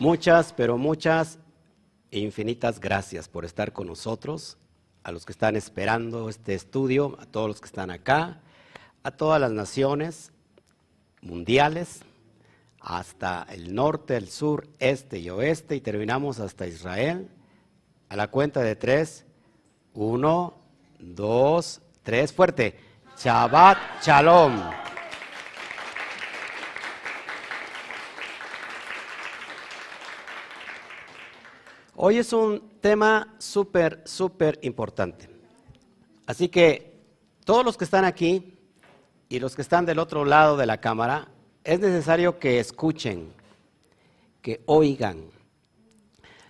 Muchas, pero muchas e infinitas gracias por estar con nosotros, a los que están esperando este estudio, a todos los que están acá, a todas las naciones mundiales, hasta el norte, el sur, este y oeste, y terminamos hasta Israel. A la cuenta de tres, uno, dos, tres, fuerte. Shabbat Shalom. Hoy es un tema súper, súper importante. Así que todos los que están aquí y los que están del otro lado de la cámara, es necesario que escuchen, que oigan.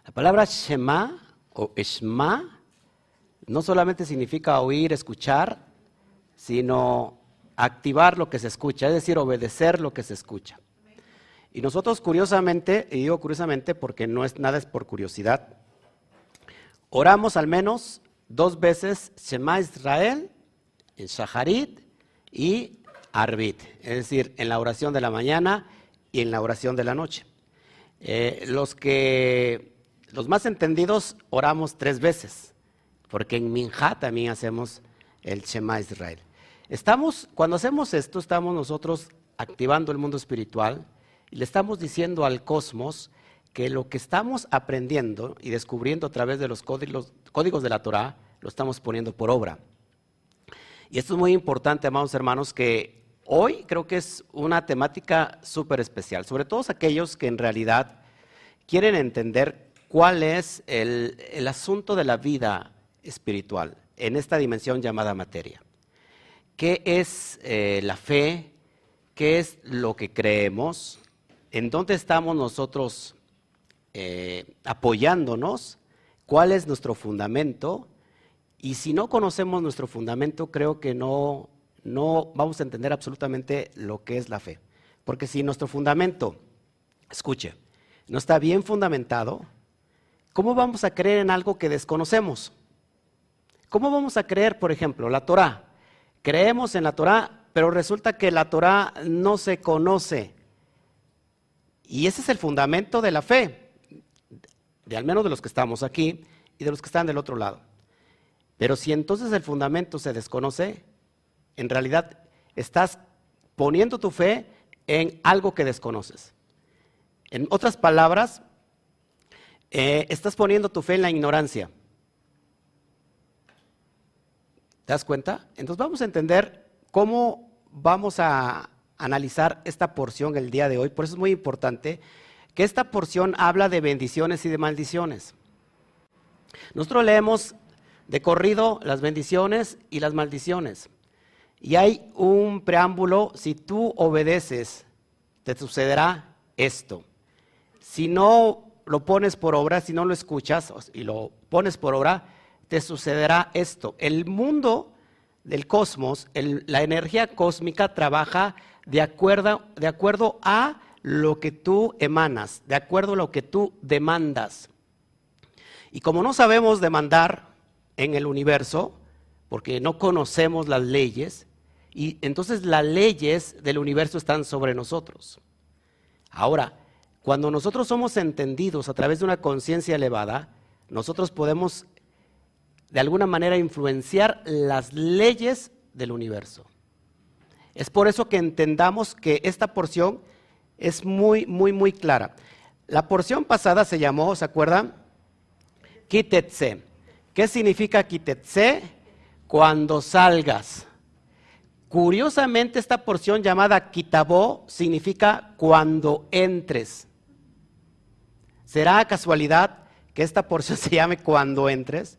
La palabra Shema o Shema no solamente significa oír, escuchar, sino activar lo que se escucha, es decir, obedecer lo que se escucha. Y nosotros curiosamente, y digo curiosamente porque no es nada es por curiosidad, oramos al menos dos veces Shema Israel en Shaharit y Arbit, es decir, en la oración de la mañana y en la oración de la noche. Eh, los que los más entendidos oramos tres veces, porque en Minja también hacemos el Shema Israel. Estamos, cuando hacemos esto, estamos nosotros activando el mundo espiritual, le estamos diciendo al cosmos que lo que estamos aprendiendo y descubriendo a través de los códigos, de la Torah lo estamos poniendo por obra. Y esto es muy importante, amados hermanos, que hoy creo que es una temática súper especial, sobre todo aquellos que en realidad quieren entender cuál es el, el asunto de la vida espiritual en esta dimensión llamada materia. ¿Qué es eh, la fe? ¿Qué es lo que creemos? ¿En dónde estamos nosotros eh, apoyándonos? ¿Cuál es nuestro fundamento? Y si no conocemos nuestro fundamento, creo que no, no vamos a entender absolutamente lo que es la fe. Porque si nuestro fundamento, escuche, no está bien fundamentado, ¿cómo vamos a creer en algo que desconocemos? ¿Cómo vamos a creer, por ejemplo, la Torah? Creemos en la Torah, pero resulta que la Torah no se conoce. Y ese es el fundamento de la fe, de al menos de los que estamos aquí y de los que están del otro lado. Pero si entonces el fundamento se desconoce, en realidad estás poniendo tu fe en algo que desconoces. En otras palabras, eh, estás poniendo tu fe en la ignorancia. ¿Te das cuenta? Entonces vamos a entender cómo vamos a analizar esta porción el día de hoy. Por eso es muy importante que esta porción habla de bendiciones y de maldiciones. Nosotros leemos de corrido las bendiciones y las maldiciones. Y hay un preámbulo, si tú obedeces, te sucederá esto. Si no lo pones por obra, si no lo escuchas y lo pones por obra, te sucederá esto. El mundo del cosmos, la energía cósmica trabaja de acuerdo, de acuerdo a lo que tú emanas, de acuerdo a lo que tú demandas. Y como no sabemos demandar en el universo, porque no conocemos las leyes, y entonces las leyes del universo están sobre nosotros. Ahora, cuando nosotros somos entendidos a través de una conciencia elevada, nosotros podemos de alguna manera influenciar las leyes del universo. Es por eso que entendamos que esta porción es muy, muy, muy clara. La porción pasada se llamó, ¿se acuerdan? Kitetse. ¿Qué significa kitetse? Cuando salgas. Curiosamente, esta porción llamada kitabó significa cuando entres. ¿Será casualidad que esta porción se llame cuando entres?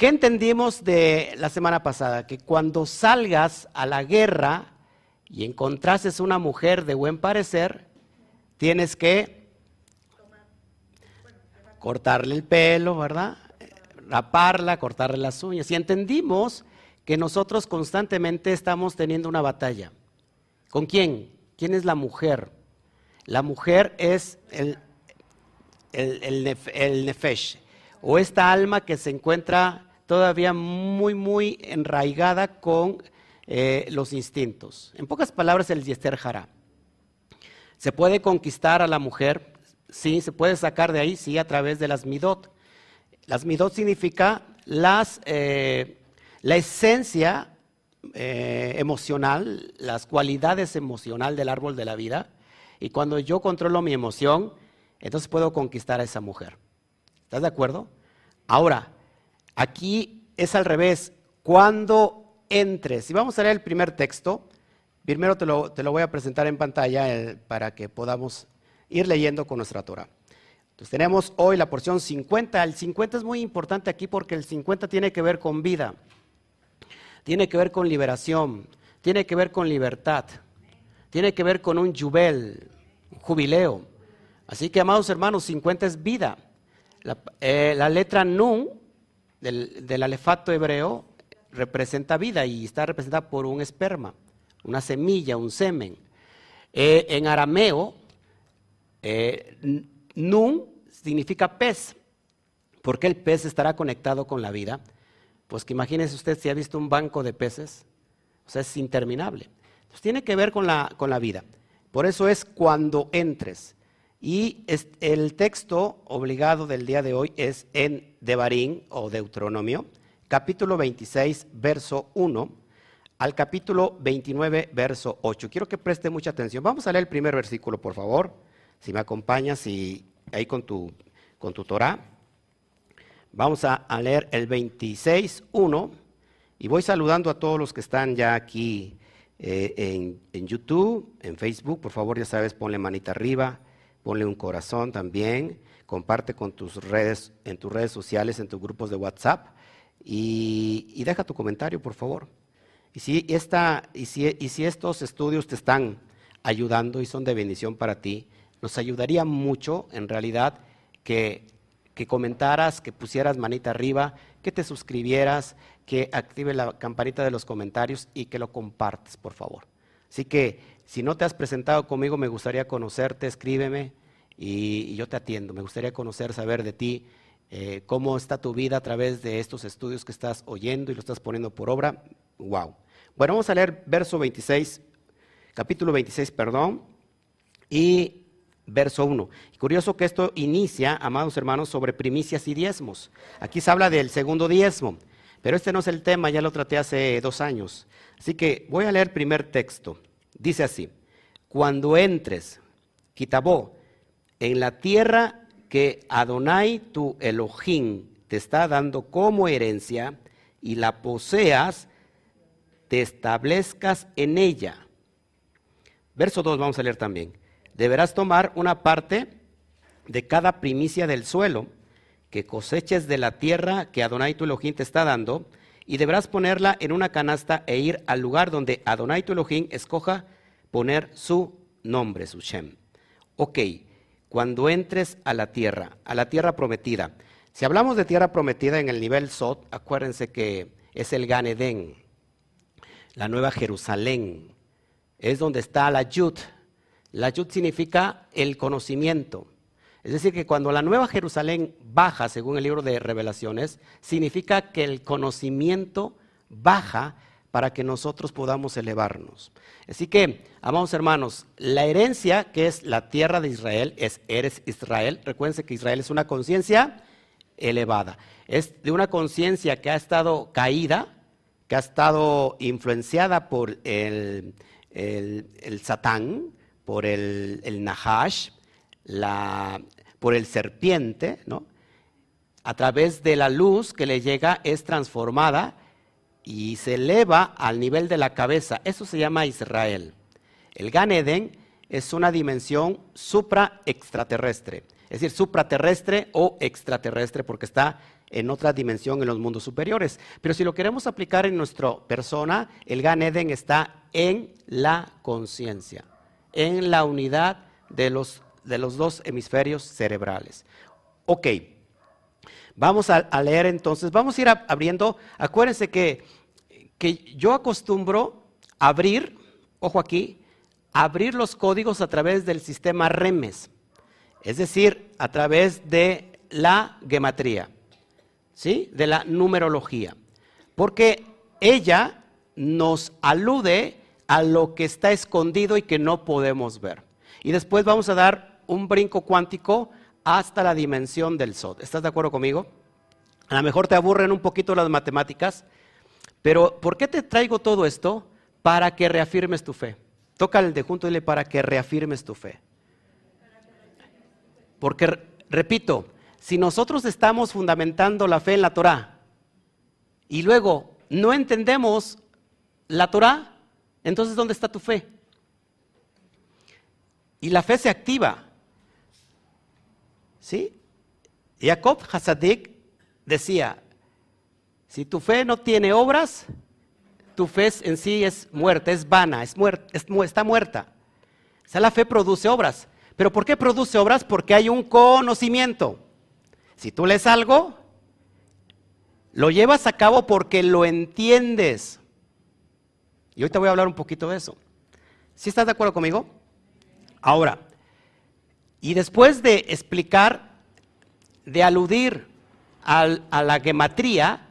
¿Qué entendimos de la semana pasada? Que cuando salgas a la guerra y encontrases una mujer de buen parecer, tienes que cortarle el pelo, ¿verdad? Raparla, cortarle las uñas. Y entendimos que nosotros constantemente estamos teniendo una batalla. ¿Con quién? ¿Quién es la mujer? La mujer es el, el, el nefesh, o esta alma que se encuentra todavía muy, muy enraigada con eh, los instintos. En pocas palabras, el Yester Jara. Se puede conquistar a la mujer, Sí, se puede sacar de ahí, sí, a través de las midot. Las midot significa las, eh, la esencia eh, emocional, las cualidades emocionales del árbol de la vida. Y cuando yo controlo mi emoción, entonces puedo conquistar a esa mujer. ¿Estás de acuerdo? Ahora, aquí es al revés. Cuando entres, y vamos a leer el primer texto, primero te lo, voy a presentar en pantalla eh, para que podamos ir leyendo con nuestra Torah. Entonces tenemos hoy la porción 50. El 50 es muy importante aquí porque el 50 tiene que ver con vida, tiene que ver con liberación, tiene que ver con libertad, tiene que ver con un jubel, jubileo. Así que, amados hermanos, 50 es vida. La, eh, letra nun del, alefato hebreo representa vida y está representada por un esperma, una semilla, un semen. Eh, en arameo, eh, nun significa pez. ¿Por qué el pez estará conectado con la vida? Pues que imagínese usted si ha visto un banco de peces, o sea, es interminable. Tiene que ver con la, con la vida. Por eso es cuando entres. Y el texto obligado del día de hoy es en Devarim o Deuteronomio, capítulo 26, verso 1 al capítulo 29, verso 8. Quiero que preste mucha atención. Vamos a leer el primer versículo, por favor. Si me acompañas y ahí con tu, con tu Torah. Vamos a, leer el 26, 1. Y voy saludando a todos los que están ya aquí eh, en, en YouTube, en Facebook. Por favor, ya sabes, ponle manita arriba ponle un corazón también, comparte con tus redes, en tus redes sociales, en tus grupos de WhatsApp y, deja tu comentario, por favor. Y si, estos estudios te están ayudando y son de bendición para ti, nos ayudaría mucho, en realidad, que, comentaras, que pusieras manita arriba, que te suscribieras, que active la campanita de los comentarios y que lo compartes, por favor. Así que si no te has presentado conmigo, me gustaría conocerte, escríbeme y, yo te atiendo. Me gustaría conocer, saber de ti, eh, cómo está tu vida a través de estos estudios que estás oyendo y lo estás poniendo por obra. Wow. Bueno, vamos a leer verso 26, capítulo 26, perdón, y verso 1. Curioso que esto inicia, amados hermanos, sobre primicias y diezmos. Aquí se habla del segundo diezmo, pero este no es el tema, ya lo traté hace dos años. Así que voy a leer primer texto. Dice así, cuando entres, Kitabó, en la tierra que Adonai tu Elohim te está dando como herencia y la poseas, te establezcas en ella. Verso 2 vamos a leer también. Deberás tomar una parte de cada primicia del suelo que coseches de la tierra que Adonai tu Elohim te está dando y deberás ponerla en una canasta e ir al lugar donde Adonai tu Elohim escoja poner su nombre, su Shem. Ok, cuando entres a la tierra, a la tierra prometida. Si hablamos de tierra prometida en el nivel Sot, acuérdense que es el Gan Eden, la nueva Jerusalén. Es donde está la Yud. La Yud significa el conocimiento. Es decir, que cuando la nueva Jerusalén baja, según el libro de revelaciones, significa que el conocimiento baja para que nosotros podamos elevarnos. Así que, amados hermanos, la herencia que es la tierra de Israel es eres Israel. Recuerden que Israel es una conciencia elevada. Es de una conciencia que ha estado caída, que ha estado influenciada por el, el, Satán, por el, el Nahash, la, por el serpiente, ¿no? a través de la luz que le llega es transformada y se eleva al nivel de la cabeza. Eso se llama Israel. El Gan Eden es una dimensión supra extraterrestre, es decir, supraterrestre o extraterrestre porque está en otra dimensión en los mundos superiores. Pero si lo queremos aplicar en nuestra persona, el Gan Eden está en la conciencia, en la unidad de los de los dos hemisferios cerebrales. Ok, vamos a, leer entonces, vamos a ir abriendo, acuérdense que, que yo acostumbro abrir, ojo aquí, abrir los códigos a través del sistema REMES, es decir, a través de la gematría, ¿sí? De la numerología, porque ella nos alude a lo que está escondido y que no podemos ver. Y después vamos a dar un brinco cuántico hasta la dimensión del Sod. ¿Estás de acuerdo conmigo? A lo mejor te aburren un poquito las matemáticas, pero ¿por qué te traigo todo esto? Para que reafirmes tu fe. Toca el de junto y dile para que reafirmes tu fe. Porque, repito, si nosotros estamos fundamentando la fe en la Torah y luego no entendemos la Torah, entonces ¿dónde está tu fe? Y la fe se activa. ¿Sí? Jacob Hasadik decía, si tu fe no tiene obras, tu fe en sí es muerta, es vana, es está muerta. O sea, la fe produce obras. ¿Pero por qué produce obras? Porque hay un conocimiento. Si tú lees algo, lo llevas a cabo porque lo entiendes. Y hoy te voy a hablar un poquito de eso. ¿Sí estás de acuerdo conmigo? Ahora, y después de explicar, de aludir a la gematría,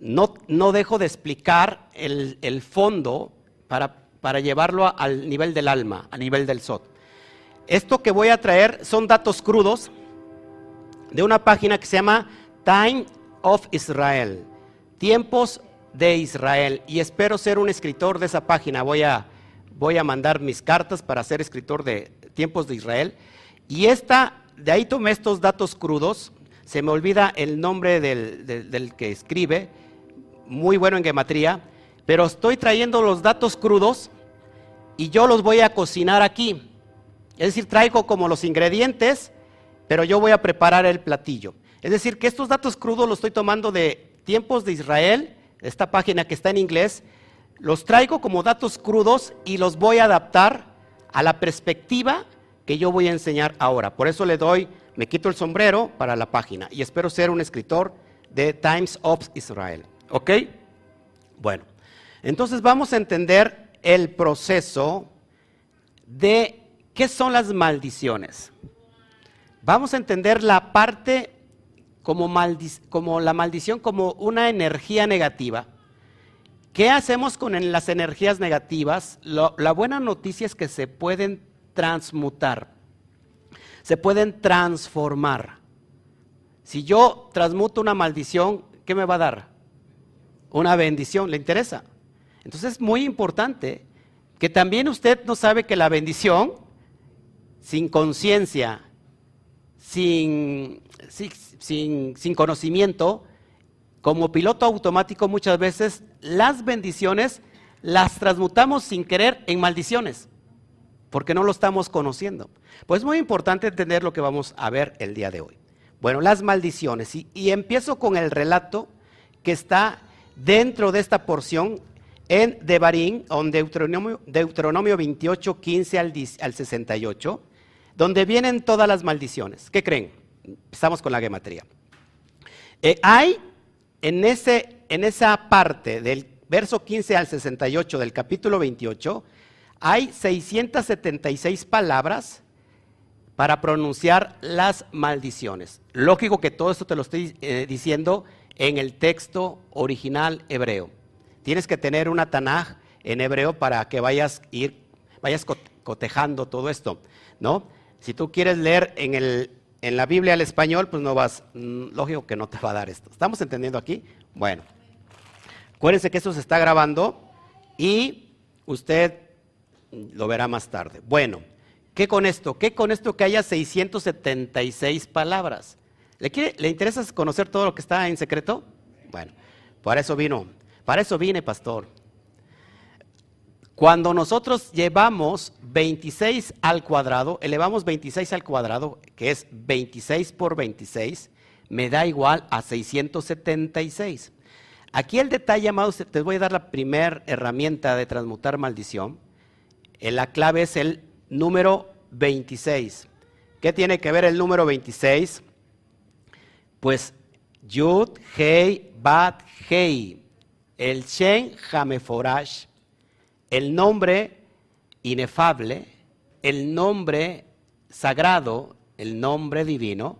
no, no, dejo de explicar el, fondo para, para, llevarlo al nivel del alma, a nivel del SOT. Esto que voy a traer son datos crudos de una página que se llama Time of Israel, Tiempos de Israel, y espero ser un escritor de esa página. Voy a, voy a mandar mis cartas para ser escritor de Tiempos de Israel. Y esta, de ahí tomé estos datos crudos, se me olvida el nombre del, del que escribe, muy bueno en gematría, pero estoy trayendo los datos crudos y yo los voy a cocinar aquí. Es decir, traigo como los ingredientes, pero yo voy a preparar el platillo. Es decir, que estos datos crudos los estoy tomando de Tiempos de Israel, esta página que está en inglés, los traigo como datos crudos y los voy a adaptar a la perspectiva que yo voy a enseñar ahora. Por eso le doy, me quito el sombrero para la página y espero ser un escritor de Times of Israel. ¿Ok? Bueno, entonces vamos a entender el proceso de qué son las maldiciones. Vamos a entender la parte como, como la maldición como una energía negativa. ¿Qué hacemos con las energías negativas? la buena noticia es que se pueden transmutar, se pueden transformar. Si yo transmuto una maldición, ¿qué me va a dar? una bendición, ¿le interesa? Entonces es muy importante que también usted no sabe que la bendición, sin conciencia, sin, sin, sin conocimiento, como piloto automático muchas veces las bendiciones las transmutamos sin querer en maldiciones, porque no lo estamos conociendo. Pues es muy importante entender lo que vamos a ver el día de hoy. Bueno, las maldiciones. Y, empiezo con el relato que está dentro de esta porción en Devarim, en Deuteronomio, Deuteronomio 28, 15 al, 68, donde vienen todas las maldiciones. ¿Qué creen? Empezamos con la gematría. Eh, hay en, ese, en esa parte del verso 15 al 68 del capítulo 28, hay 676 palabras para pronunciar las maldiciones. Lógico que todo esto te lo estoy eh, diciendo en el texto original hebreo. Tienes que tener una Tanaj en hebreo para que vayas ir, vayas cotejando todo esto, ¿no? Si tú quieres leer en, el, en la Biblia al español, pues no vas, mm, lógico que no te va a dar esto. ¿Estamos entendiendo aquí? Bueno, acuérdense que esto se está grabando y usted lo verá más tarde. Bueno, ¿qué con esto? ¿Qué con esto que haya 676 palabras? ¿Le, interesa conocer todo lo que está en secreto? Bueno, para eso vino, para eso vine, pastor. Cuando nosotros llevamos 26 al cuadrado, elevamos 26 al cuadrado, que es 26 por 26, me da igual a 676. Aquí el detalle, amados, te voy a dar la primera herramienta de transmutar maldición. Eh, la clave es el número 26. ¿Qué tiene que ver el número 26? Pues Yud, Hei, Bat, Hei, el Shen Hameforash, el nombre inefable, el nombre sagrado, el nombre divino,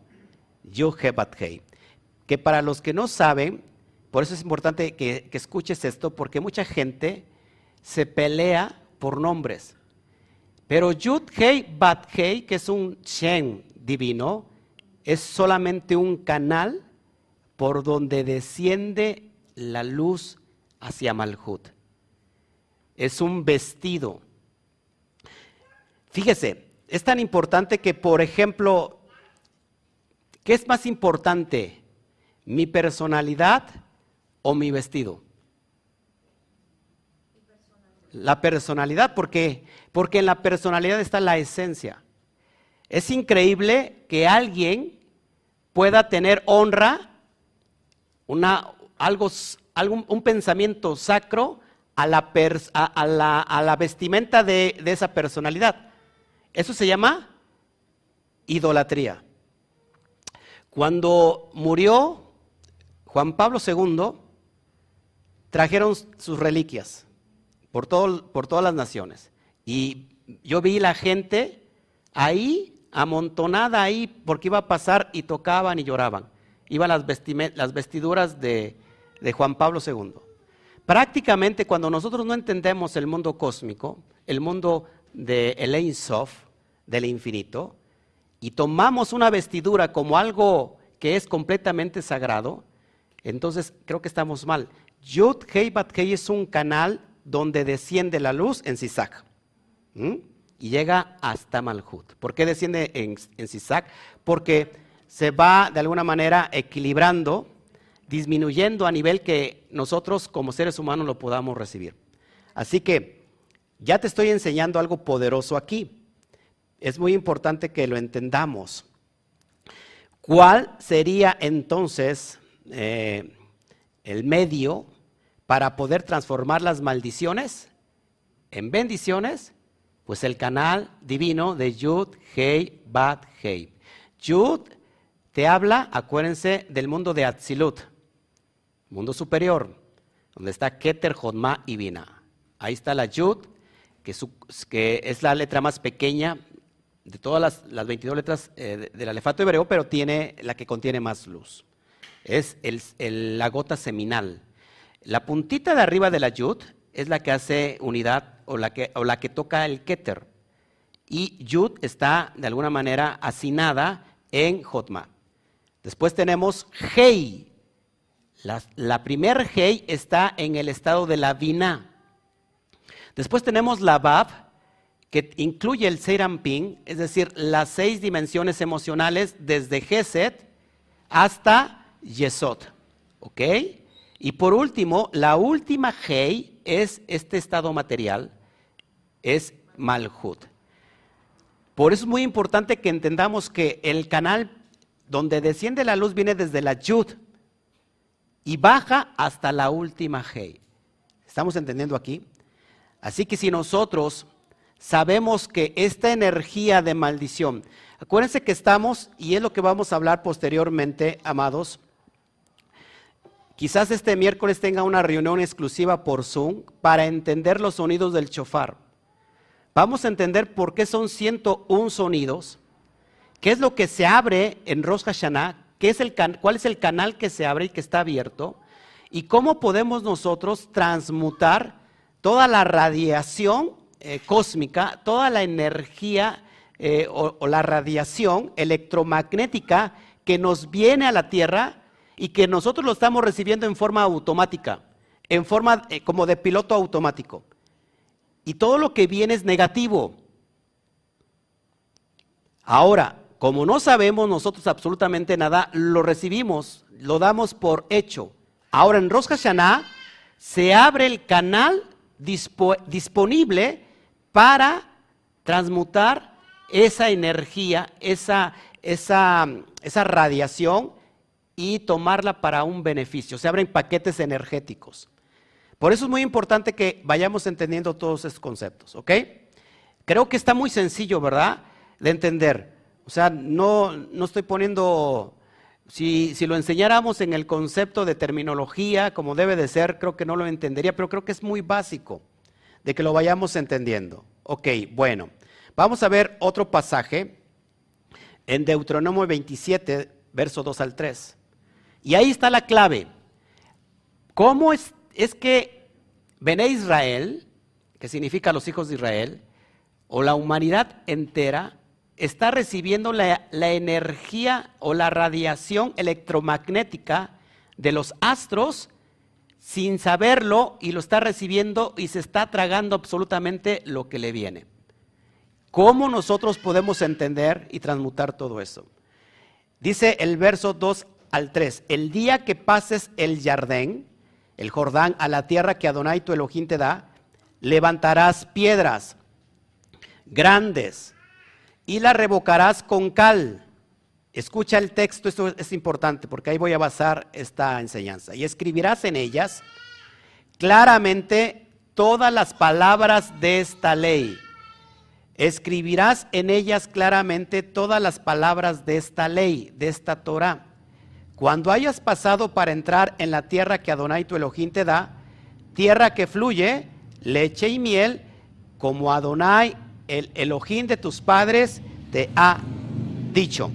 Yud, He, Bat, Hei. Que para los que no saben, por eso es importante que, escuches esto, porque mucha gente se pelea por nombres. Pero Yud Hei, que es un Shen divino, es solamente un canal por donde desciende la luz hacia Malhut. Es un vestido. Fíjese, es tan importante que, por ejemplo, ¿qué es más importante? ¿Mi personalidad o mi vestido? La personalidad, ¿por qué? Porque en la personalidad está la esencia. Es increíble que alguien pueda tener honra, una, algo, un pensamiento sacro a la, a, la, vestimenta de, de esa personalidad. Eso se llama idolatría. Cuando murió Juan Pablo II, trajeron sus reliquias por, todo, por todas las naciones. Y yo vi la gente ahí, amontonada ahí, porque iba a pasar y tocaban y lloraban. Iban las, las vestiduras de, de Juan Pablo II. Prácticamente cuando nosotros no entendemos el mundo cósmico, el mundo de el Sof, del infinito, y tomamos una vestidura como algo que es completamente sagrado, entonces creo que estamos mal. Yud Hei Bat Hei es un canal donde desciende la luz en Sisak y llega hasta Malhut. ¿Por qué desciende en, en Sisak? Porque se va de alguna manera equilibrando disminuyendo a nivel que nosotros como seres humanos lo podamos recibir. Así que ya te estoy enseñando algo poderoso aquí. Es muy importante que lo entendamos. ¿Cuál sería entonces eh, el medio para poder transformar las maldiciones en bendiciones? Pues el canal divino de Yud, Hei, Bat, Hei. Yud te habla, acuérdense, del mundo de Atzilut mundo superior, donde está Keter, Jodma y Bina. Ahí está la Yud, que, es la letra más pequeña de todas las, 22 letras eh, del alefato hebreo, pero tiene la que contiene más luz. Es la gota seminal. La puntita de arriba de la Yud es la que hace unidad o la que, o la que toca el Keter. Y Yud está de alguna manera asinada en Jotma. Después tenemos Hei, la, la primer Hei está en el estado de la Vina. Después tenemos la Bab, que incluye el Seramping, es decir, las seis dimensiones emocionales desde Geset hasta Yesod. ¿Ok? Y por último, la última Hei es este estado material, es Malhut. Por eso es muy importante que entendamos que el canal donde desciende la luz viene desde la Yud, y baja hasta la última Hei. ¿Estamos entendiendo aquí? Así que si nosotros sabemos que esta energía de maldición, acuérdense que estamos, y es lo que vamos a hablar posteriormente, amados, quizás este miércoles tenga una reunión exclusiva por Zoom para entender los sonidos del chofar. Vamos a entender por qué son 101 sonidos, qué es lo que se abre en Rosh Hashanah, es el cuál es el canal que se abre y que está abierto, y cómo podemos nosotros transmutar toda la radiación eh, cósmica, toda la energía eh, o, la radiación electromagnética que nos viene a la Tierra y que nosotros lo estamos recibiendo en forma automática, en forma eh, como de piloto automático. Y todo lo que viene es negativo. Ahora, como no sabemos nosotros absolutamente nada, lo recibimos, lo damos por hecho. Ahora en Rosh Hashanah se abre el canal disponible para transmutar esa energía, esa, esa, esa radiación y tomarla para un beneficio. Se abren paquetes energéticos. Por eso es muy importante que vayamos entendiendo todos esos conceptos, ¿ok? Creo que está muy sencillo, ¿verdad? De entender. O sea, no, estoy poniendo, si, si, lo enseñáramos en el concepto de terminología como debe de ser, creo que no lo entendería, pero creo que es muy básico de que lo vayamos entendiendo. Ok, bueno, vamos a ver otro pasaje en Deuteronomio 27, verso 2 al 3. Y ahí está la clave. ¿Cómo es, es que Bené Israel, que significa los hijos de Israel, o la humanidad entera está recibiendo la, energía o la radiación electromagnética de los astros sin saberlo y lo está recibiendo y se está tragando absolutamente lo que le viene. ¿Cómo nosotros podemos entender y transmutar todo eso? Dice el verso 2 al 3, el día que pases el Jardín, el Jordán, a la tierra que Adonai tu Elohim te da, levantarás piedras grandes y las revocarás con cal. Escucha el texto, esto es importante porque ahí voy a basar esta enseñanza. Y escribirás en ellas claramente todas las palabras de esta ley. Escribirás en ellas claramente todas las palabras de esta ley, de esta Torah. Cuando hayas pasado para entrar en la tierra que Adonai tu Elohim te da, tierra que fluye leche y miel, como Adonai, el Elohim de tus padres, te ha dicho.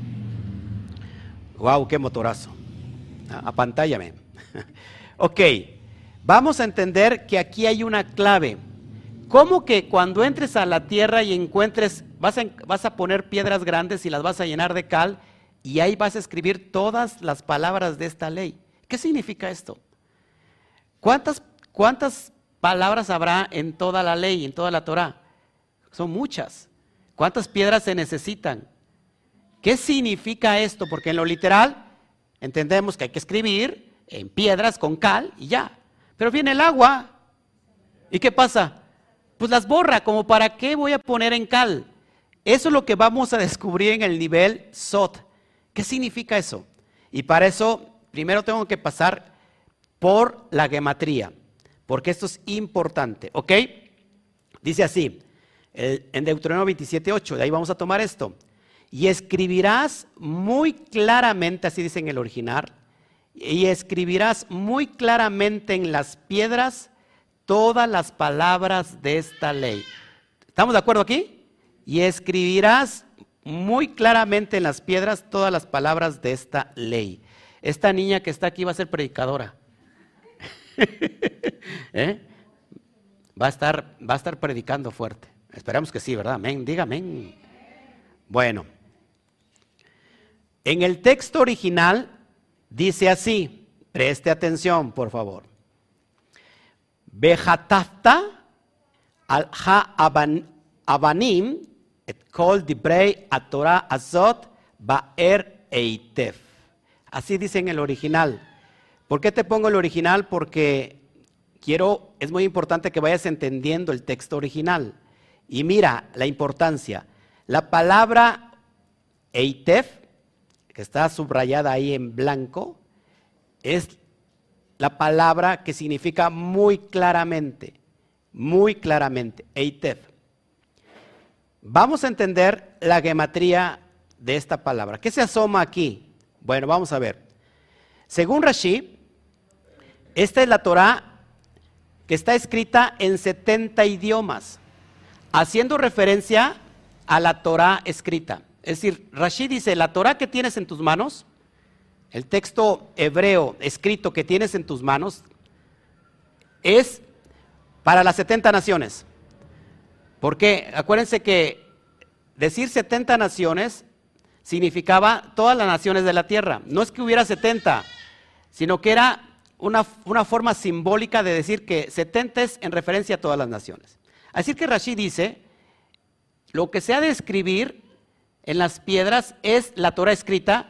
Wow, qué motorazo. Ah, apantállame. ok, vamos a entender que aquí hay una clave. ¿Cómo que cuando entres a la tierra y encuentres, vas a, vas a poner piedras grandes y las vas a llenar de cal y ahí vas a escribir todas las palabras de esta ley? ¿Qué significa esto? ¿Cuántas, cuántas palabras habrá en toda la ley, en toda la Torah? Son muchas. ¿Cuántas piedras se necesitan? ¿Qué significa esto? Porque en lo literal entendemos que hay que escribir en piedras con cal y ya. Pero viene el agua. ¿Y qué pasa? Pues las borra, como para qué voy a poner en cal. Eso es lo que vamos a descubrir en el nivel SOT. ¿Qué significa eso? Y para eso, primero tengo que pasar por la gematría porque esto es importante, ¿ok? Dice así, en Deuteronomio 27, 8, de ahí vamos a tomar esto. Y escribirás muy claramente, así dice en el original, y escribirás muy claramente en las piedras todas las palabras de esta ley. ¿Estamos de acuerdo aquí? Y escribirás muy claramente en las piedras todas las palabras de esta ley. Esta niña que está aquí va a ser predicadora. ¿Eh? Va, a estar, va a estar predicando fuerte. Esperamos que sí, ¿verdad? Amén. Diga. Bueno, en el texto original dice así, preste atención, por favor. Bejatafta al ha abanim et kol dibrei a Torah azot ba'er eitef. Así dice en el original. ¿Por qué te pongo el original? Porque quiero, es muy importante que vayas entendiendo el texto original. Y mira la importancia. La palabra eitef, que está subrayada ahí en blanco, es la palabra que significa muy claramente, muy claramente, eitef. Vamos a entender la gematría de esta palabra. ¿Qué se asoma aquí? Bueno, vamos a ver. Según Rashi, esta es la Torah que está escrita en 70 idiomas, haciendo referencia a la Torah escrita. Es decir, Rashid dice, la Torah que tienes en tus manos, el texto hebreo escrito que tienes en tus manos, es para las 70 naciones. Porque acuérdense que decir 70 naciones significaba todas las naciones de la tierra. No es que hubiera 70, sino que era una, forma simbólica de decir que 70 es en referencia a todas las naciones. Así que Rashid dice, lo que se ha de escribir en las piedras es la Torah escrita,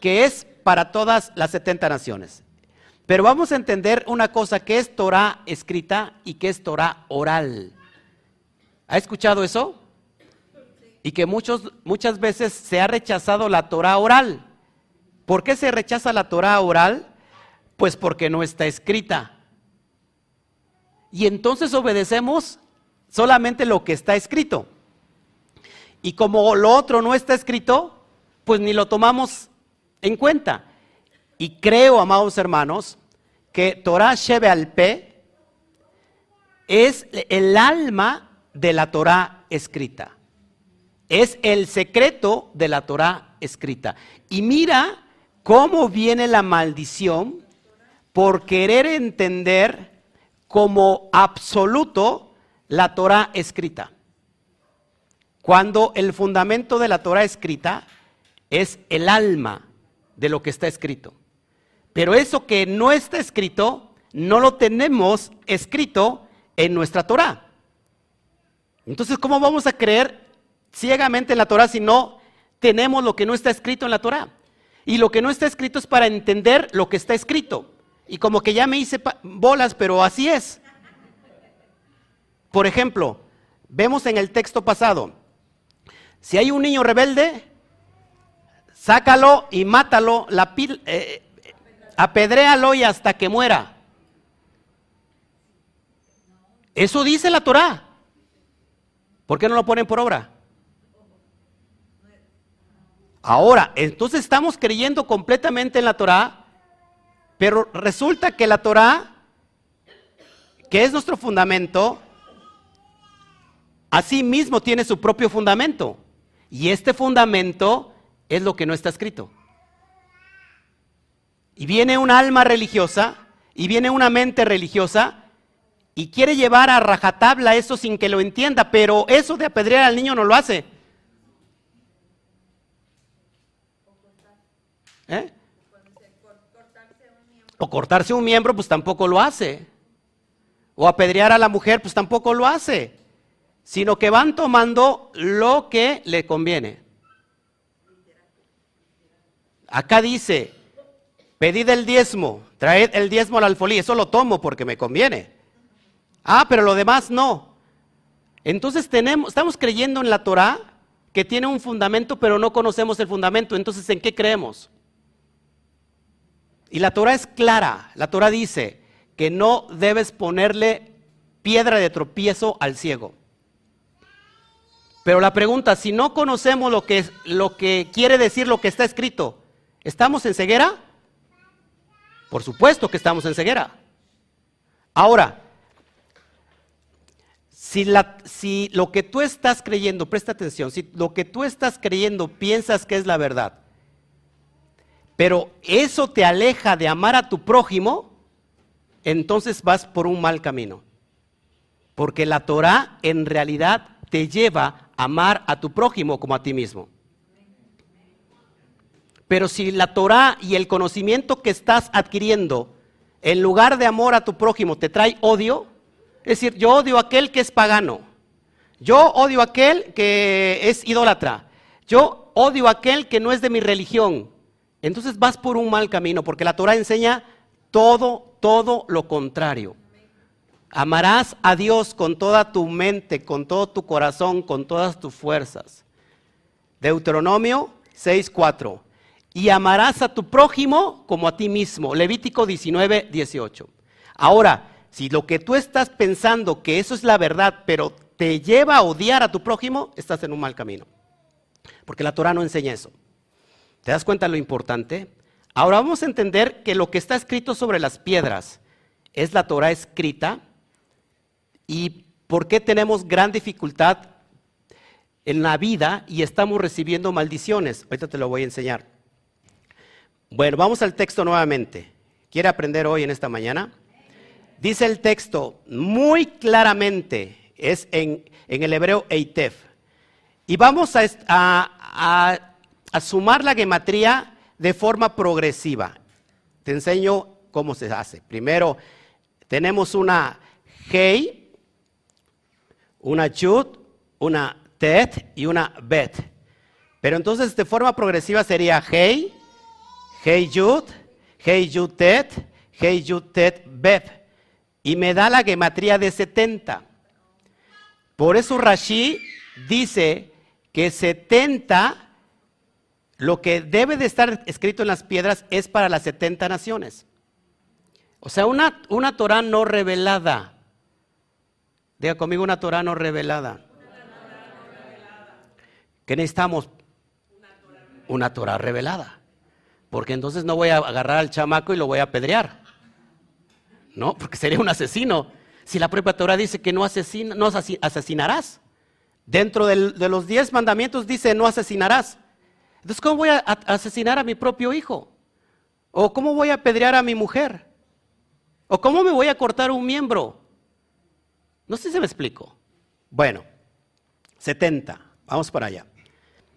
que es para todas las 70 naciones. Pero vamos a entender una cosa, que es Torah escrita y que es Torah oral. ¿Ha escuchado eso? Y que muchos, muchas veces se ha rechazado la Torah oral. ¿Por qué se rechaza la Torah oral? Pues porque no está escrita. Y entonces obedecemos solamente lo que está escrito. Y como lo otro no está escrito, pues ni lo tomamos en cuenta. Y creo, amados hermanos, que Torah Shebe al P es el alma de la Torah escrita. Es el secreto de la Torah escrita. Y mira cómo viene la maldición por querer entender como absoluto la Torah escrita. Cuando el fundamento de la Torah escrita es el alma de lo que está escrito. Pero eso que no está escrito, no lo tenemos escrito en nuestra Torah. Entonces, ¿cómo vamos a creer ciegamente en la Torah si no tenemos lo que no está escrito en la Torah? Y lo que no está escrito es para entender lo que está escrito. Y como que ya me hice bolas, pero así es. Por ejemplo, vemos en el texto pasado, si hay un niño rebelde, sácalo y mátalo, la eh, apedréalo y hasta que muera. Eso dice la Torah. ¿Por qué no lo ponen por obra? Ahora, entonces estamos creyendo completamente en la Torah, pero resulta que la Torah, que es nuestro fundamento, así mismo tiene su propio fundamento. Y este fundamento es lo que no está escrito. Y viene un alma religiosa, y viene una mente religiosa, y quiere llevar a rajatabla eso sin que lo entienda, pero eso de apedrear al niño no lo hace. ¿Eh? O cortarse un miembro, pues tampoco lo hace. O apedrear a la mujer, pues tampoco lo hace. Sino que van tomando lo que le conviene. Acá dice, pedid el diezmo, traed el diezmo al alfolí, eso lo tomo porque me conviene. Ah, pero lo demás no. Entonces tenemos, estamos creyendo en la Torah que tiene un fundamento, pero no conocemos el fundamento. Entonces, ¿en qué creemos? Y la Torah es clara. La Torah dice que no debes ponerle piedra de tropiezo al ciego. Pero la pregunta, si no conocemos lo que, lo que quiere decir lo que está escrito, ¿estamos en ceguera? Por supuesto que estamos en ceguera. Ahora, si, la, si, lo que tú estás creyendo, presta atención, si lo que tú estás creyendo piensas que es la verdad, pero eso te aleja de amar a tu prójimo, entonces vas por un mal camino. Porque la Torah en realidad te lleva a amar a tu prójimo como a ti mismo. Pero si la Torah y el conocimiento que estás adquiriendo, en lugar de amor a tu prójimo, te trae odio, es decir, yo odio a aquel que es pagano, yo odio a aquel que es idólatra, yo odio a aquel que no es de mi religión, entonces vas por un mal camino, porque la Torah enseña todo, todo lo contrario. Amarás a Dios con toda tu mente, con todo tu corazón, con todas tus fuerzas. Deuteronomio 6:4. Y amarás a tu prójimo como a ti mismo. Levítico 19, 18. Ahora, si lo que tú estás pensando que eso es la verdad, pero te lleva a odiar a tu prójimo, estás en un mal camino. Porque la Torah no enseña eso. ¿Te das cuenta de lo importante? Ahora vamos a entender que lo que está escrito sobre las piedras es la Torah escrita y por qué tenemos gran dificultad en la vida y estamos recibiendo maldiciones. Ahorita te lo voy a enseñar. Bueno, vamos al texto nuevamente. ¿Quiere aprender hoy en esta mañana? Dice el texto muy claramente, es en, el hebreo Eitef. Y vamos a, a a sumar la gematría de forma progresiva. Te enseño cómo se hace. Primero tenemos una Hei, una Yud, una Tet y una Bet. Pero entonces de forma progresiva sería Hei, Hei Yud, Hei Yud Tet, Hei Yud Tet Bet. Y me da la gematría de 70. Por eso Rashi dice que 70 lo que debe de estar escrito en las piedras es para las 70 naciones. O sea, una, una Torah no revelada. Diga conmigo una Torah no revelada. ¿Qué necesitamos? Una Torah revelada. Porque entonces no voy a agarrar al chamaco y lo voy a apedrear. No, porque sería un asesino. Si la propia Torah dice que no, asesina, no asesinarás. Dentro de los diez mandamientos dice no asesinarás. Entonces, ¿cómo voy a asesinar a mi propio hijo? ¿O cómo voy a apedrear a mi mujer? ¿O cómo me voy a cortar un miembro? No sé si me explico. Bueno, 70. Vamos para allá.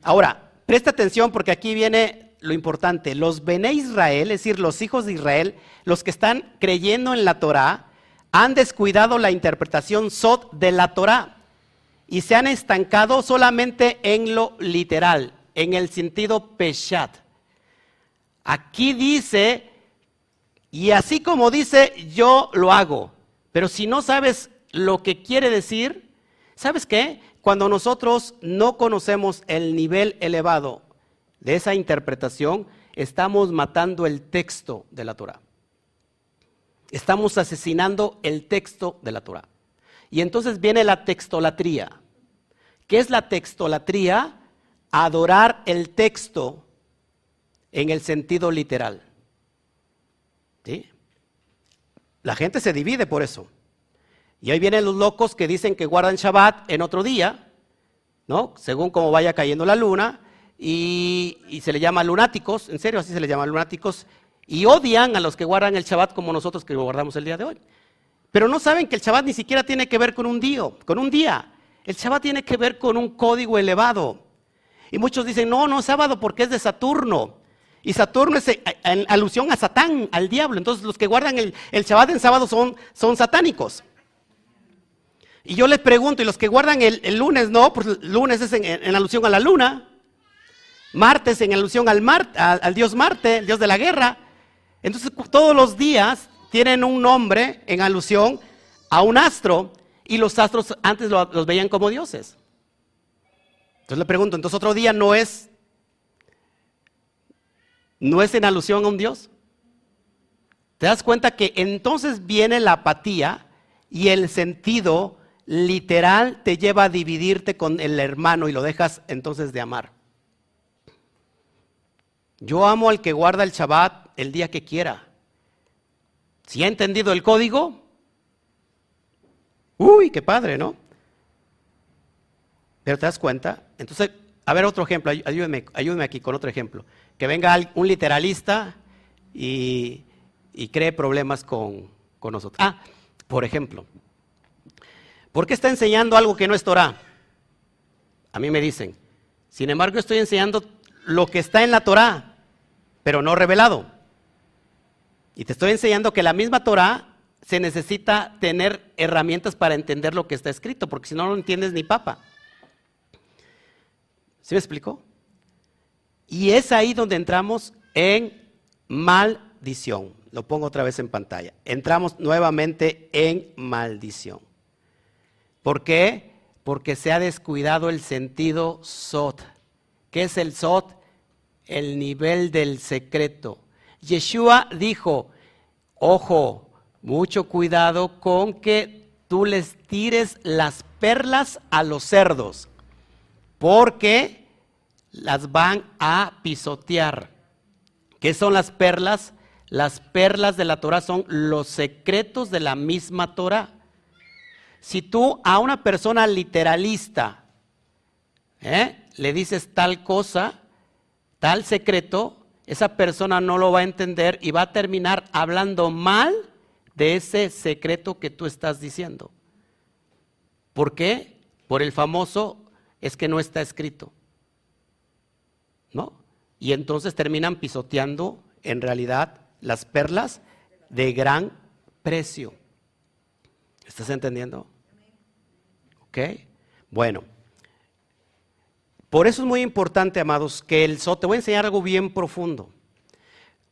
Ahora, presta atención porque aquí viene lo importante. Los Bene Israel, es decir, los hijos de Israel, los que están creyendo en la Torah, han descuidado la interpretación Sot de la Torah y se han estancado solamente en lo literal, en el sentido Peshat. Aquí dice, y así como dice, yo lo hago. Pero si no sabes lo que quiere decir, ¿sabes qué? Cuando nosotros no conocemos el nivel elevado de esa interpretación, estamos matando el texto de la Torah. Estamos asesinando el texto de la Torah. Y entonces viene la textolatría. ¿Qué es la textolatría? Adorar el texto en el sentido literal. ¿Sí? La gente se divide por eso. Y ahí vienen los locos que dicen que guardan Shabbat en otro día, ¿no? Según cómo vaya cayendo la luna, y, se le llama lunáticos, en serio, así se le llama lunáticos, y odian a los que guardan el Shabbat como nosotros que lo guardamos el día de hoy. Pero no saben que el Shabbat ni siquiera tiene que ver con un día, con un día. El Shabbat tiene que ver con un código elevado. Y muchos dicen, no, no sábado porque es de Saturno. Y Saturno es en alusión a Satán, al diablo. Entonces los que guardan el, el Shabbat en sábado son, son satánicos. Y yo les pregunto, ¿y los que guardan el, lunes no? Pues lunes es en, alusión a la luna. Martes en alusión al, al dios Marte, el dios de la guerra. Entonces todos los días tienen un nombre en alusión a un astro y los astros antes los veían como dioses. Entonces le pregunto, entonces otro día no es no es en alusión a un dios. ¿Te das cuenta que entonces viene la apatía y el sentido literal te lleva a dividirte con el hermano y lo dejas entonces de amar? Yo amo al que guarda el Shabbat el día que quiera. Si ha entendido el código, uy, qué padre, ¿no? Pero te das cuenta, entonces, a ver otro ejemplo, ayúdeme, ayúdeme aquí con otro ejemplo. Que venga un literalista y, cree problemas con, con, nosotros. Ah, por ejemplo, ¿por qué está enseñando algo que no es Torah? A mí me dicen, sin embargo estoy enseñando lo que está en la Torah, pero no revelado. Y te estoy enseñando que la misma Torah se necesita tener herramientas para entender lo que está escrito, porque si no, no entiendes ni papa. ¿Sí me explico? Y es ahí donde entramos en maldición. Lo pongo otra vez en pantalla. Entramos nuevamente en maldición. ¿Por qué? Porque se ha descuidado el sentido sot. ¿Qué es el sot? El nivel del secreto. Yeshua dijo, ojo, mucho cuidado con que tú les tires las perlas a los cerdos, porque las van a pisotear. ¿Qué son las perlas? Las perlas de la Torah son los secretos de la misma Torah. Si tú a una persona literalista ¿eh? le dices tal cosa, tal secreto, esa persona no lo va a entender y va a terminar hablando mal de ese secreto que tú estás diciendo. ¿Por qué? Por el famoso es que no está escrito. ¿No? Y entonces terminan pisoteando en realidad las perlas de gran precio. ¿Estás entendiendo? ¿Ok? Bueno. Por eso es muy importante, amados, que el SOT, te voy a enseñar algo bien profundo.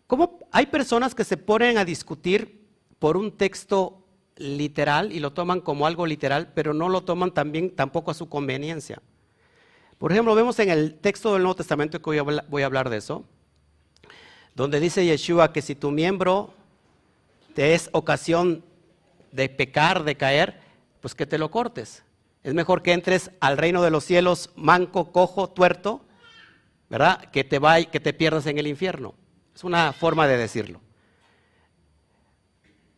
¿Cómo hay personas que se ponen a discutir por un texto literal y lo toman como algo literal, pero no lo toman también tampoco a su conveniencia? Por ejemplo, vemos en el texto del Nuevo Testamento que voy a, voy a hablar de eso, donde dice Yeshua que si tu miembro te es ocasión de pecar, de caer, pues que te lo cortes. Es mejor que entres al reino de los cielos manco, cojo, tuerto, ¿verdad? Que te, vay, que te pierdas en el infierno. Es una forma de decirlo.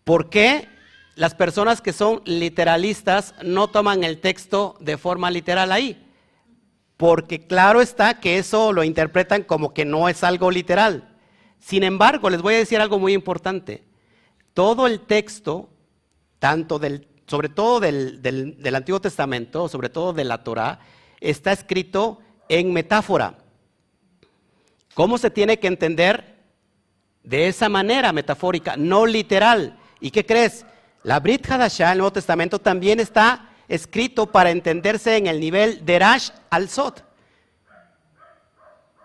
¿Por qué las personas que son literalistas no toman el texto de forma literal ahí? Porque claro está que eso lo interpretan como que no es algo literal. Sin embargo, les voy a decir algo muy importante. Todo el texto, tanto del sobre todo del, Antiguo Testamento, sobre todo de la Torah, está escrito en metáfora. ¿Cómo se tiene que entender? De esa manera metafórica, no literal. ¿Y qué crees? La Brit Hadashah, el Nuevo Testamento, también está escrito para entenderse en el nivel de Rash al Sot.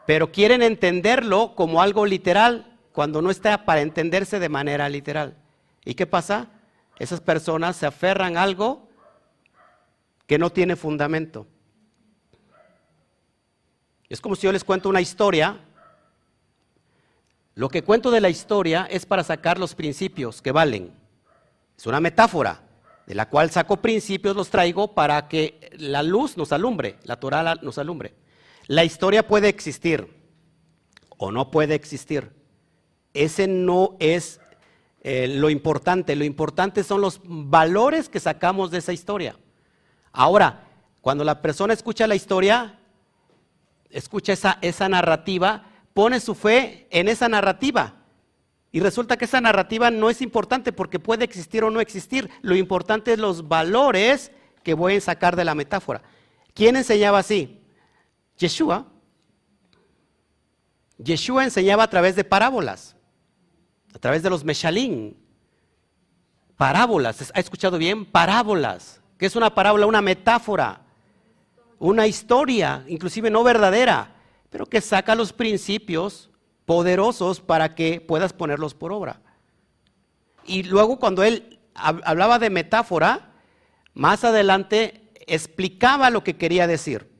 Pero quieren entenderlo como algo literal cuando no está para entenderse de manera literal. ¿Y qué pasa? Esas personas se aferran a algo que no tiene fundamento. Es como si yo les cuento una historia. Lo que cuento de la historia es para sacar los principios que valen. Es una metáfora de la cual saco principios, los traigo para que la luz nos alumbre, la Torah nos alumbre. La historia puede existir o no puede existir. Ese no es eh, lo importante. Lo importante son los valores que sacamos de esa historia. Ahora, cuando la persona escucha la historia, escucha esa, esa narrativa, pone su fe en esa narrativa. Y resulta que esa narrativa no es importante porque puede existir o no existir. Lo importante es los valores que voy a sacar de la metáfora. ¿Quién enseñaba así? Yeshua. Yeshua enseñaba a través de parábolas, a través de los meshalín. Parábolas, ¿ha escuchado bien? Parábolas. ¿Qué es una parábola? Una metáfora una historia, inclusive no verdadera, pero que saca los principios poderosos para que puedas ponerlos por obra. Y luego cuando él hablaba de metáfora, más adelante explicaba lo que quería decir.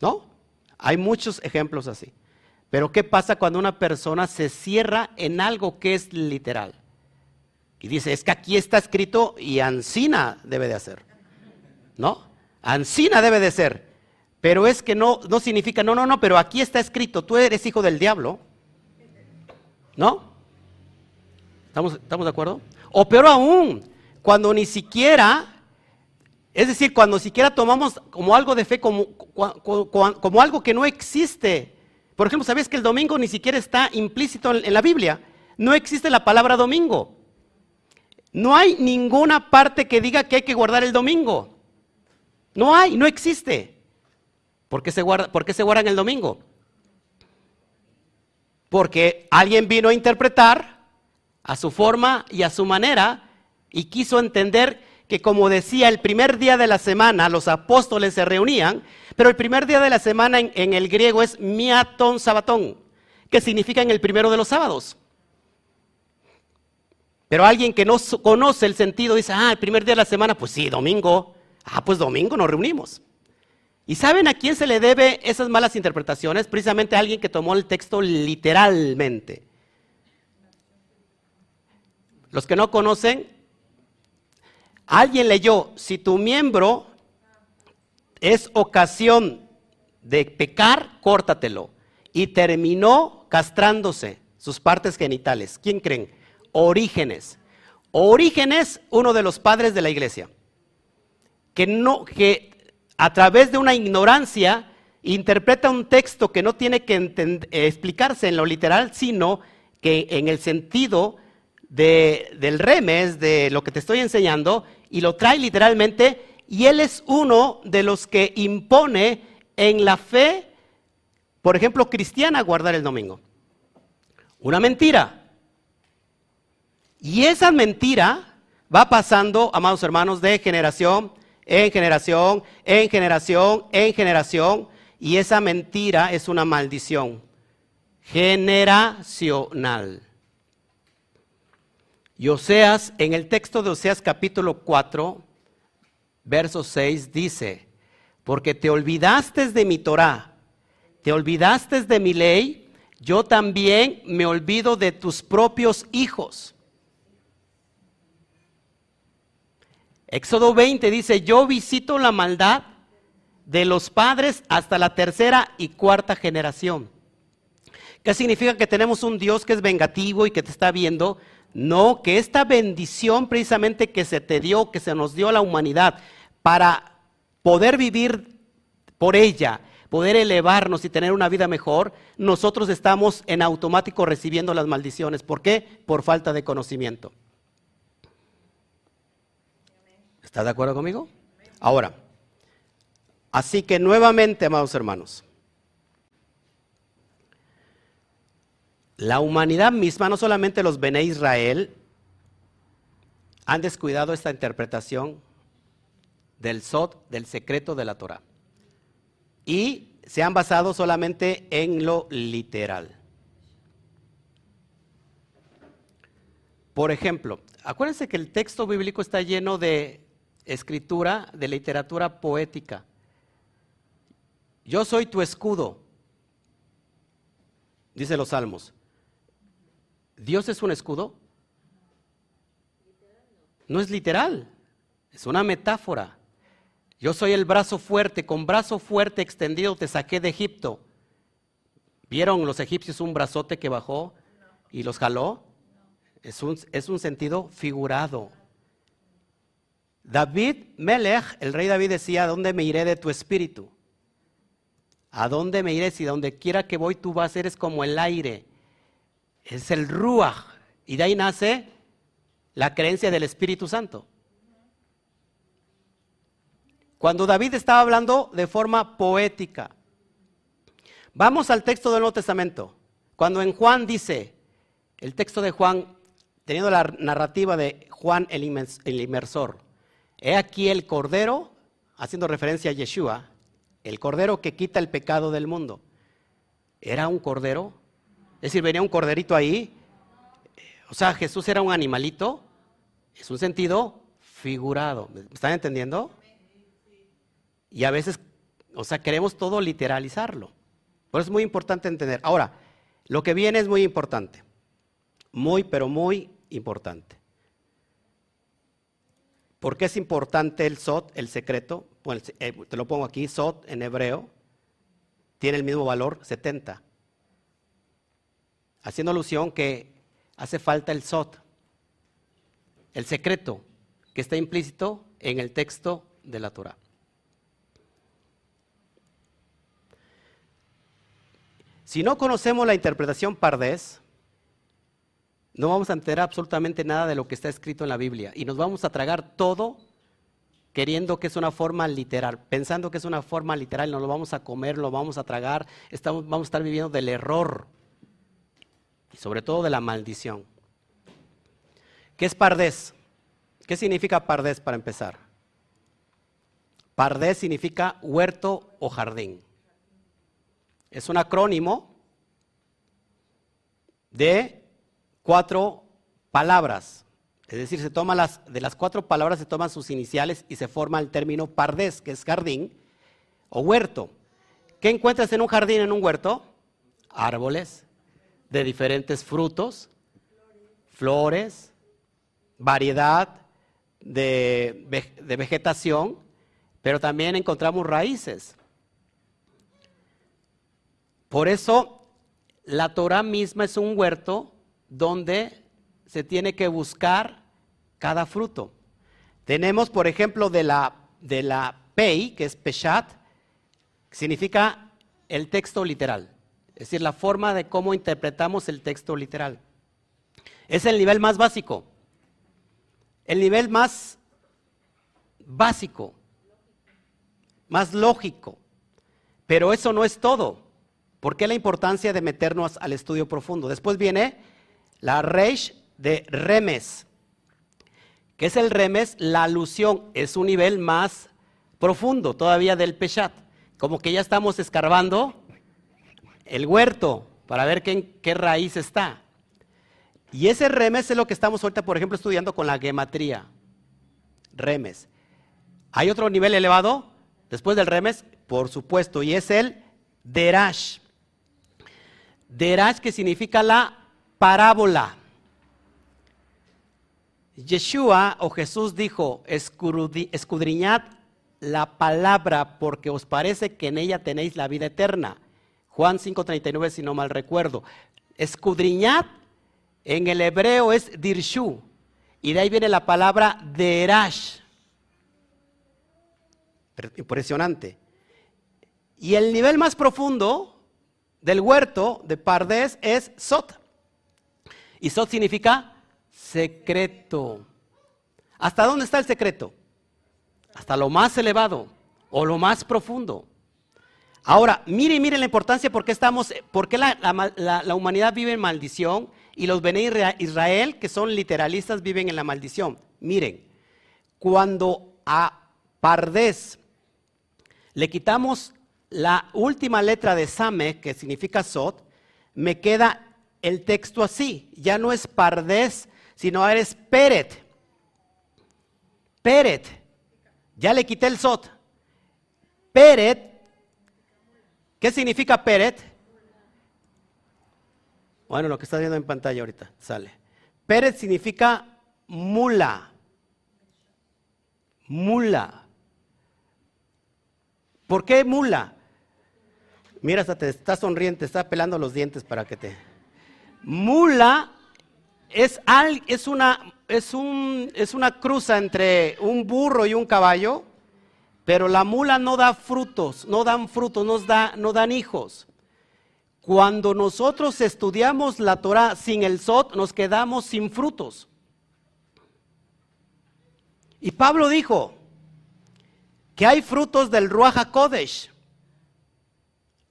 ¿No? Hay muchos ejemplos así. Pero ¿qué pasa cuando una persona se cierra en algo que es literal? Y dice, es que aquí está escrito y Ancina debe de hacer. ¿No? Ancina debe de ser. Pero es que no, no significa, no, no, no, pero aquí está escrito, tú eres hijo del diablo. ¿No? ¿Estamos, ¿Estamos de acuerdo? O peor aún, cuando ni siquiera, es decir, cuando siquiera tomamos como algo de fe, como, como, algo que no existe. Por ejemplo, ¿sabías que el domingo ni siquiera está implícito en la Biblia? No existe la palabra domingo. No hay ninguna parte que diga que hay que guardar el domingo. No hay, no existe. ¿Por qué se, guarda, ¿por qué se guardan el domingo? Porque alguien vino a interpretar a su forma y a su manera y quiso entender que como decía el primer día de la semana los apóstoles se reunían, pero el primer día de la semana en, el griego es miatón sabatón, que significa en el primero de los sábados. Pero alguien que no conoce el sentido dice, ah, el primer día de la semana, pues sí, domingo. Ah, pues domingo nos reunimos. ¿Y saben a quién se le debe esas malas interpretaciones? Precisamente a alguien que tomó el texto literalmente. Los que no conocen, alguien leyó, si tu miembro es ocasión de pecar, córtatelo. Y terminó castrándose sus partes genitales. ¿Quién creen? Orígenes. Orígenes, uno de los padres de la iglesia que, no, que a través de una ignorancia interpreta un texto que no tiene que explicarse en lo literal, sino que en el sentido del remes, de lo que te estoy enseñando, y lo trae literalmente, y él es uno de los que impone en la fe, por ejemplo, cristiana, guardar el domingo. Una mentira. Y esa mentira va pasando, amados hermanos, de generación en generación, en generación, en generación. Y esa mentira es una maldición generacional. Y Oseas, en el texto de Oseas capítulo 4, verso 6, dice, porque te olvidaste de mi Torah, te olvidaste de mi ley, yo también me olvido de tus propios hijos. Éxodo 20 dice, yo visito la maldad de los padres hasta la tercera y cuarta generación. ¿Qué significa que tenemos un Dios que es vengativo y que te está viendo? No, que esta bendición precisamente que se te dio, que se nos dio a la humanidad, para poder vivir por ella, poder elevarnos y tener una vida mejor, nosotros estamos en automático recibiendo las maldiciones. ¿Por qué? Por falta de conocimiento. ¿Está de acuerdo conmigo? Ahora, Así que nuevamente, amados hermanos, la humanidad misma, no solamente los Bene Israel, han descuidado esta interpretación del Sot, del secreto de la Torah. Y se han basado solamente en lo literal. Por ejemplo, acuérdense que el texto bíblico está lleno de escritura, de literatura poética. Yo soy tu escudo, dice los salmos. ¿Dios es un escudo? No es literal, es una metáfora. Yo soy el brazo fuerte, con brazo fuerte extendido te saqué de Egipto. ¿Vieron los egipcios un brazote que bajó y los jaló? Es un, es un sentido figurado. David Melech, el rey David decía, ¿a dónde me iré de tu espíritu? ¿A dónde me iré? Si donde quiera que voy tú vas, eres como el aire. Es el Ruach. Y de ahí nace la creencia del Espíritu Santo. Cuando David estaba hablando de forma poética. Vamos al texto del Nuevo Testamento. Cuando en Juan dice, el texto de Juan, teniendo la narrativa de Juan el inmersor, he aquí el Cordero, haciendo referencia a Yeshua, el cordero que quita el pecado del mundo. ¿Era un cordero? Es decir, venía un corderito ahí. O sea, Jesús era un animalito. Es un sentido figurado. ¿Me están entendiendo? Y a veces, o sea, queremos todo literalizarlo. Por eso es muy importante entender. Ahora, lo que viene es muy importante. Muy, pero muy importante. ¿Por qué es importante el SOT, el secreto? Eh, te lo pongo aquí, Sot en hebreo, tiene el mismo valor 70. Haciendo alusión que hace falta el Sot, el secreto que está implícito en el texto de la Torah. Si no conocemos la interpretación pardés, no vamos a enterar absolutamente nada de lo que está escrito en la Biblia y nos vamos a tragar todo queriendo que es una forma literal, pensando que es una forma literal, no lo vamos a comer, lo vamos a tragar, estamos, vamos a estar viviendo del error y sobre todo de la maldición. ¿Qué es pardés? ¿Qué significa pardés para empezar? Pardés significa huerto o jardín. Es un acrónimo de cuatro palabras. Es decir, se toma las, de las cuatro palabras se toman sus iniciales y se forma el término pardés, que es jardín o huerto. ¿Qué encuentras en un jardín, en un huerto? Árboles de diferentes frutos, flores, variedad de, de vegetación, pero también encontramos raíces. Por eso la Torah misma es un huerto donde se tiene que buscar cada fruto. Tenemos, por ejemplo, de la, de la Pei, que es Peshat, significa el texto literal, es decir, la forma de cómo interpretamos el texto literal. Es el nivel más básico, el nivel más básico, más lógico. Pero eso no es todo. ¿Por qué la importancia de meternos al estudio profundo? Después viene la Reish de Remes. ¿Qué es el remes? La alusión es un nivel más profundo todavía del peshat. Como que ya estamos escarbando el huerto para ver qué, qué raíz está. Y ese remes es lo que estamos ahorita, por ejemplo, estudiando con la gematría. Remes. ¿Hay otro nivel elevado después del remes? Por supuesto, y es el derash. Derash que significa la parábola. Yeshua o Jesús dijo, escudriñad la palabra porque os parece que en ella tenéis la vida eterna. Juan 5:39 si no mal recuerdo. Escudriñad en el hebreo es dirshu y de ahí viene la palabra derash. Impresionante. Y el nivel más profundo del huerto de Pardes es Sot. Y Sot significa secreto. ¿Hasta dónde está el secreto? Hasta lo más elevado. o lo más profundo. Ahora, mire, mire la importancia porque estamos, porque la, la, humanidad vive en maldición y los Bene Israel, que son literalistas, viven en la maldición. Miren, cuando a Pardés le quitamos la última letra de Same, que significa Sot, me queda el texto así. Ya no es Pardés, sino eres Peret. Peret. Ya le quité el Sot. Peret. ¿Qué significa Peret? Bueno, lo que está viendo en pantalla ahorita sale. Peret significa mula. Mula. ¿Por qué mula? Mira, hasta te está sonriente, está pelando los dientes para que te. Mula es, es, una, es, un, es una cruza entre un burro y un caballo, pero la mula no da frutos, no dan frutos, nos da, no dan hijos. Cuando nosotros estudiamos la Torah sin el Sot, nos quedamos sin frutos. Y Pablo dijo que hay frutos del Ruach HaKodesh.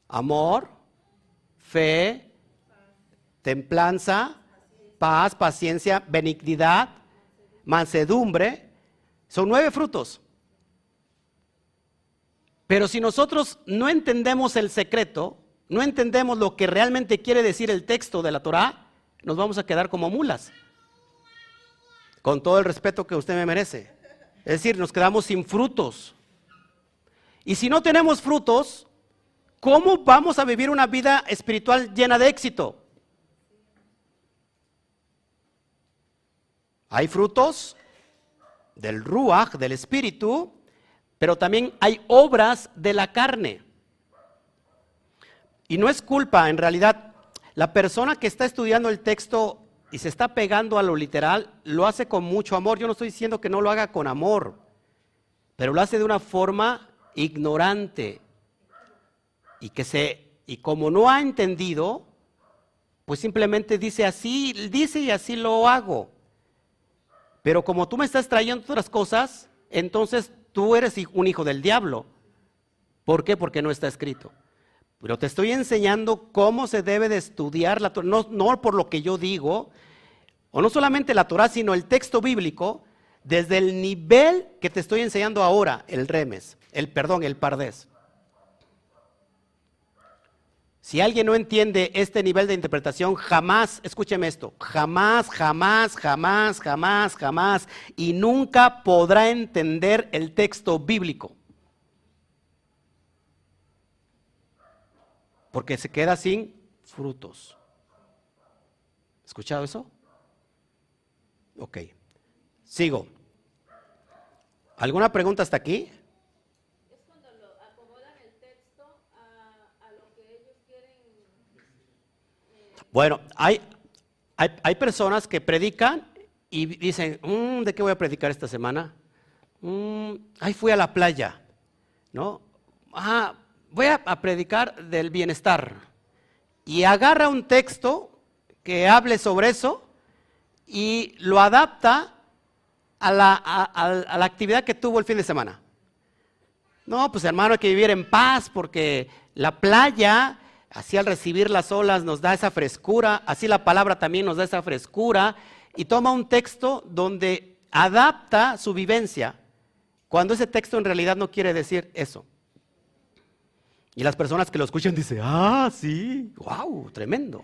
Amor, fe, templanza, paz, paciencia, benignidad, mansedumbre. Son nueve frutos. Pero si nosotros no entendemos el secreto, no entendemos lo que realmente quiere decir el texto de la Torah, nos vamos a quedar como mulas. Con todo el respeto que usted me merece. Es decir, nos quedamos sin frutos. Y si no tenemos frutos, ¿cómo vamos a vivir una vida espiritual llena de éxito? Hay frutos del ruach, del espíritu, pero también hay obras de la carne. Y no es culpa, en realidad, la persona que está estudiando el texto y se está pegando a lo literal, lo hace con mucho amor. Yo no estoy diciendo que no lo haga con amor, pero lo hace de una forma ignorante y que se y como no ha entendido, pues simplemente dice así, dice y así lo hago. Pero como tú me estás trayendo otras cosas, entonces tú eres un hijo del diablo. ¿Por qué? Porque no está escrito. Pero te estoy enseñando cómo se debe de estudiar la Torah, no, no por lo que yo digo, o no solamente la Torah, sino el texto bíblico, desde el nivel que te estoy enseñando ahora, el remes, el perdón, el pardés. Si alguien no entiende este nivel de interpretación, jamás, escúcheme esto, jamás, jamás, jamás, jamás, jamás, y nunca podrá entender el texto bíblico. Porque se queda sin frutos. ¿Escuchado eso? Ok. Sigo. ¿Alguna pregunta hasta aquí? Bueno, hay, hay, personas que predican y dicen, mm, ¿de qué voy a predicar esta semana? Mm, ay, fui a la playa, ¿no? Ah, voy a, predicar del bienestar. Y agarra un texto que hable sobre eso y lo adapta a la, a la actividad que tuvo el fin de semana. No, pues hermano, hay que vivir en paz porque la playa Así al recibir las olas nos da esa frescura, así la palabra también nos da esa frescura y toma un texto donde adapta su vivencia, cuando ese texto en realidad no quiere decir eso. Y las personas que lo escuchan dicen, ah, sí, wow, tremendo.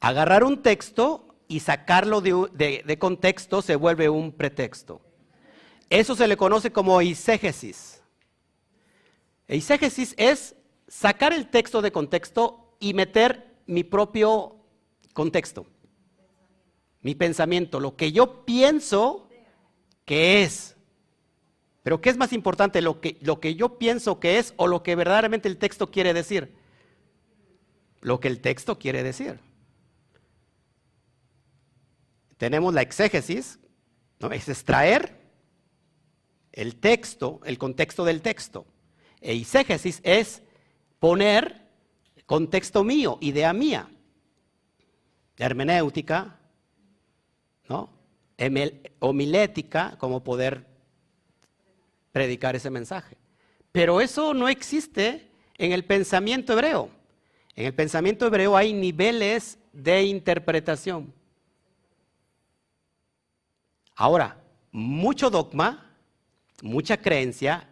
Agarrar un texto y sacarlo de, de contexto se vuelve un pretexto. Eso se le conoce como eisegesis. Eisegesis es sacar el texto de contexto y meter mi propio contexto, mi pensamiento, lo que yo pienso que es. Pero ¿qué es más importante, lo que, lo que yo pienso que es o lo que verdaderamente el texto quiere decir? Lo que el texto quiere decir. Tenemos la exégesis, ¿no? es extraer el texto, el contexto del texto. E exégesis es poner contexto mío, idea mía. Hermenéutica, ¿no? homilética, como poder predicar ese mensaje. Pero eso no existe en el pensamiento hebreo. En el pensamiento hebreo hay niveles de interpretación. Ahora, mucho dogma, mucha creencia,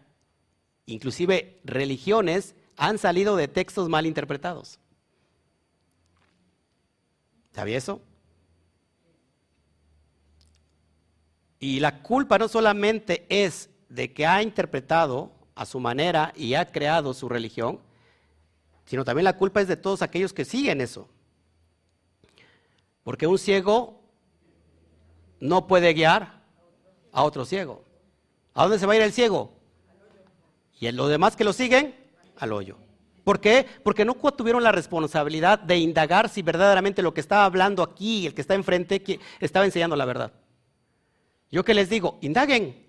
inclusive religiones, han salido de textos mal interpretados. ¿Sabía eso? Y la culpa no solamente es de que ha interpretado a su manera y ha creado su religión, sino también la culpa es de todos aquellos que siguen eso. Porque un ciego no puede guiar a otro ciego. ¿A dónde se va a ir el ciego? Y los demás que lo siguen, al hoyo. ¿Por qué? Porque no tuvieron la responsabilidad de indagar si verdaderamente lo que estaba hablando aquí, el que está enfrente, estaba enseñando la verdad. Yo que les digo, indaguen.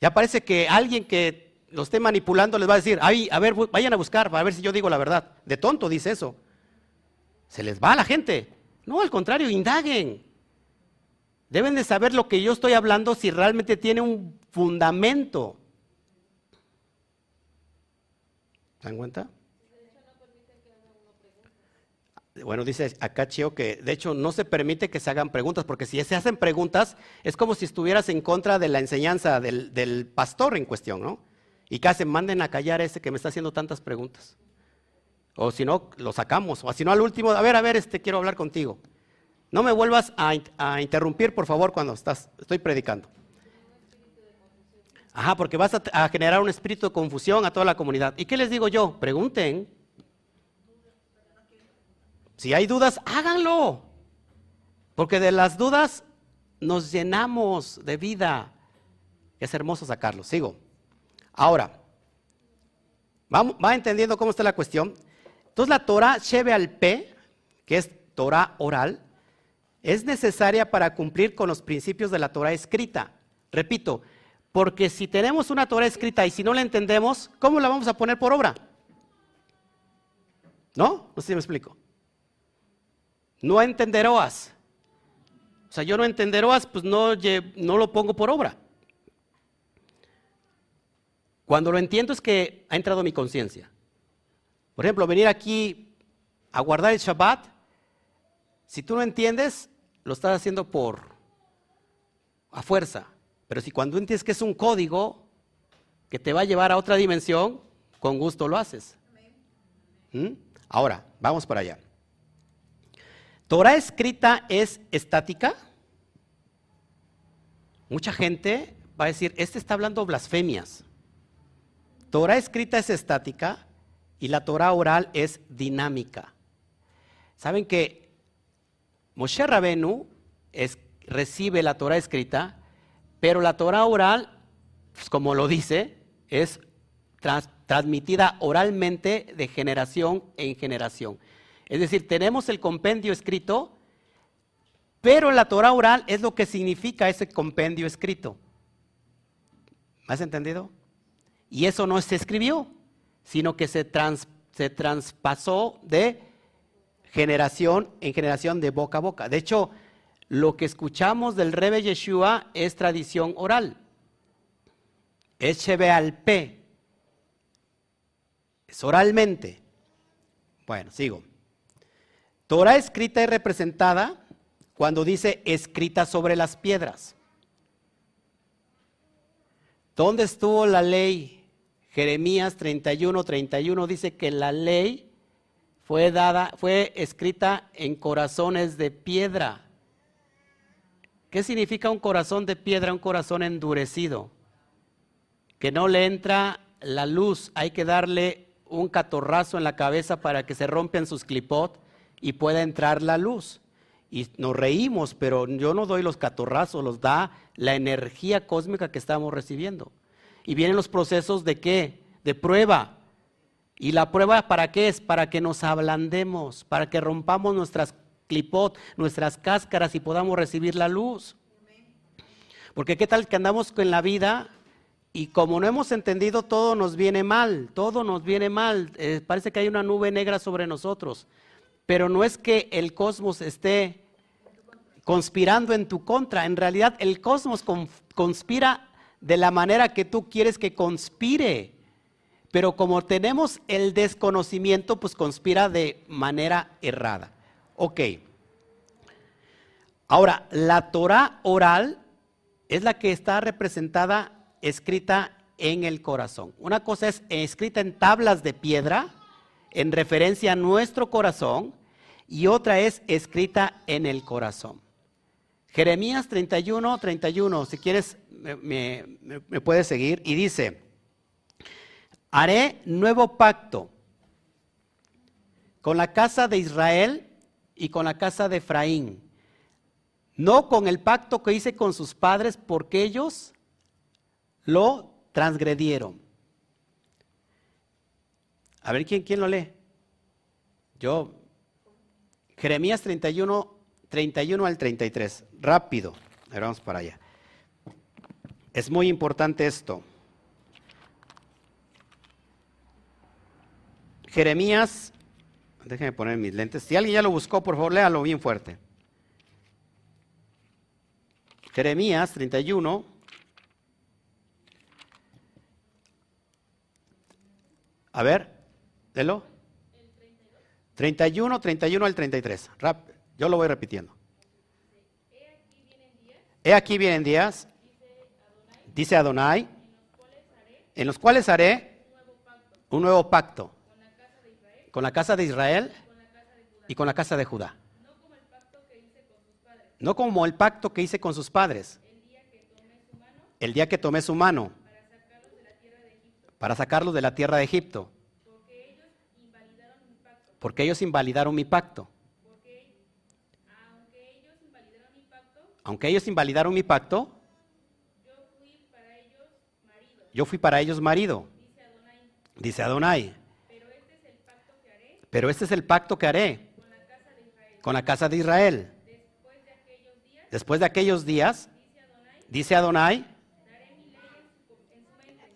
Ya parece que alguien que lo esté manipulando les va a decir, Ay, a ver, vayan a buscar, a ver si yo digo la verdad. De tonto dice eso. Se les va a la gente. No, al contrario, indaguen. Deben de saber lo que yo estoy hablando si realmente tiene un fundamento. ¿Se dan cuenta? Bueno, dice acá Chio que de hecho no se permite que se hagan preguntas, porque si se hacen preguntas es como si estuvieras en contra de la enseñanza del, pastor en cuestión, ¿no? Y hacen, manden a callar a ese que me está haciendo tantas preguntas. O si no, lo sacamos. O si no, al último, a ver, a ver, este, quiero hablar contigo. No me vuelvas a, a interrumpir, por favor, cuando estás, estoy predicando. Ajá, porque vas a, generar un espíritu de confusión a toda la comunidad. ¿Y qué les digo yo? Pregunten. Si hay dudas, háganlo. Porque de las dudas nos llenamos de vida. Es hermoso sacarlo. Sigo. Ahora, va, entendiendo cómo está la cuestión. Entonces la Torah Shebe al P, que es Torah oral, es necesaria para cumplir con los principios de la Torah escrita. Repito, porque si tenemos una Torah escrita y si no la entendemos, ¿cómo la vamos a poner por obra? ¿No? No sé si me explico. No entenderoas. O sea, yo no entenderoas, pues no, no lo pongo por obra. Cuando lo entiendo es que ha entrado mi conciencia. Por ejemplo, venir aquí a guardar el Shabbat, si tú no entiendes, lo estás haciendo por a fuerza. Pero si cuando entiendes que es un código que te va a llevar a otra dimensión, con gusto lo haces. ¿Mm? Ahora, vamos para allá. Torah escrita es estática. Mucha gente va a decir, este está hablando blasfemias. Torah escrita es estática y la Torah oral es dinámica. Saben que Moshe Rabenu recibe la Torah escrita pero la Torah oral, pues, como lo dice, es transmitida oralmente de generación en generación. Es decir, tenemos el compendio escrito, pero la Torah oral es lo que significa ese compendio escrito. ¿Me has entendido? Y eso no se escribió, sino que se, se traspasó de generación en generación, de boca a boca. De hecho, lo que escuchamos del Rebe Yeshua es tradición oral. Es al P. Es oralmente. Bueno, sigo. Torah escrita y representada cuando dice escrita sobre las piedras. ¿Dónde estuvo la ley? Jeremías 31, 31 dice que la ley fue dada, fue escrita en corazones de piedra. ¿Qué significa un corazón de piedra, un corazón endurecido? Que no le entra la luz, hay que darle un catorrazo en la cabeza para que se rompan sus clipot y pueda entrar la luz. Y nos reímos, pero yo no doy los catorrazos, los da la energía cósmica que estamos recibiendo. Y vienen los procesos de qué? De prueba. ¿Y la prueba para qué es? Para que nos ablandemos, para que rompamos nuestras clipot, nuestras cáscaras y podamos recibir la luz. Porque qué tal que andamos con la vida y como no hemos entendido todo nos viene mal, todo nos viene mal, eh, parece que hay una nube negra sobre nosotros, pero no es que el cosmos esté conspirando en tu contra, en realidad el cosmos conspira de la manera que tú quieres que conspire. Pero como tenemos el desconocimiento, pues conspira de manera errada. Ok. Ahora, la Torah oral es la que está representada, escrita en el corazón. Una cosa es escrita en tablas de piedra, en referencia a nuestro corazón, y otra es escrita en el corazón. Jeremías 31, 31, si quieres me, me puedes seguir, y dice, haré nuevo pacto con la casa de Israel y con la casa de Efraín, no con el pacto que hice con sus padres porque ellos lo transgredieron. A ver quién, quién lo lee. Yo, Jeremías 31, 31 al 33. Rápido. vamos para allá. Es muy importante esto. Jeremías, déjenme poner mis lentes. Si alguien ya lo buscó, por favor, léalo bien fuerte. Jeremías 31. A ver, léelo. 31, 31 al 33. yo lo voy repitiendo. He aquí vienen días, dice Adonai, en los cuales haré un nuevo pacto con la casa de Israel y con la casa de Judá. No como el pacto que hice con sus padres. El día que tomé su mano para sacarlos de la tierra de Egipto porque ellos invalidaron mi pacto. Aunque ellos invalidaron mi pacto, yo fui para ellos marido. Dice Adonai. Pero este es el pacto que haré con la casa de Israel. Después de aquellos días, dice Adonai,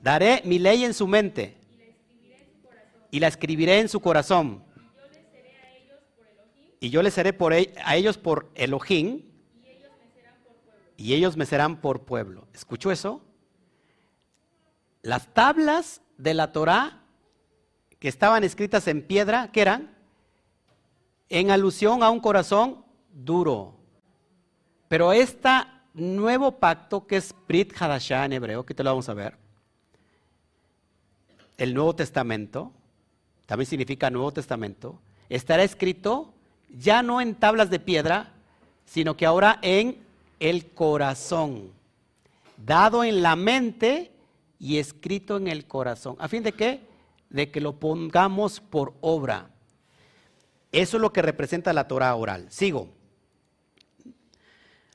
daré mi ley en su mente y la escribiré en su corazón y yo les seré por e-, a ellos por Elohim y ellos me serán por pueblo. ¿Escuchó eso? Las tablas de la Torá que estaban escritas en piedra, ¿qué eran? En alusión a un corazón duro. Pero este nuevo pacto que es Brit Hadashah en hebreo, que te lo vamos a ver, el Nuevo Testamento, también significa Nuevo Testamento, estará escrito ya no en tablas de piedra, sino que ahora en el corazón, dado en la mente y escrito en el corazón. ¿A fin de qué? De que lo pongamos por obra. Eso es lo que representa la Torah oral. Sigo.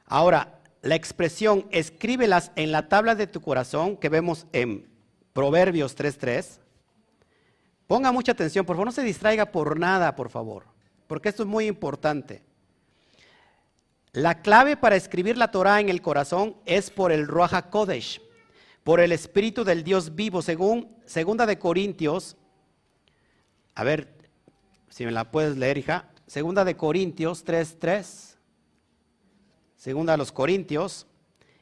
Ahora, la expresión escríbelas en la tabla de tu corazón que vemos en Proverbios 3.3. Ponga mucha atención, por favor, no se distraiga por nada, por favor porque esto es muy importante. La clave para escribir la Torah en el corazón es por el Ruach Kodesh, por el Espíritu del Dios vivo, según Segunda de Corintios. A ver, si me la puedes leer, hija. Segunda de Corintios 3:3. Segunda los Corintios.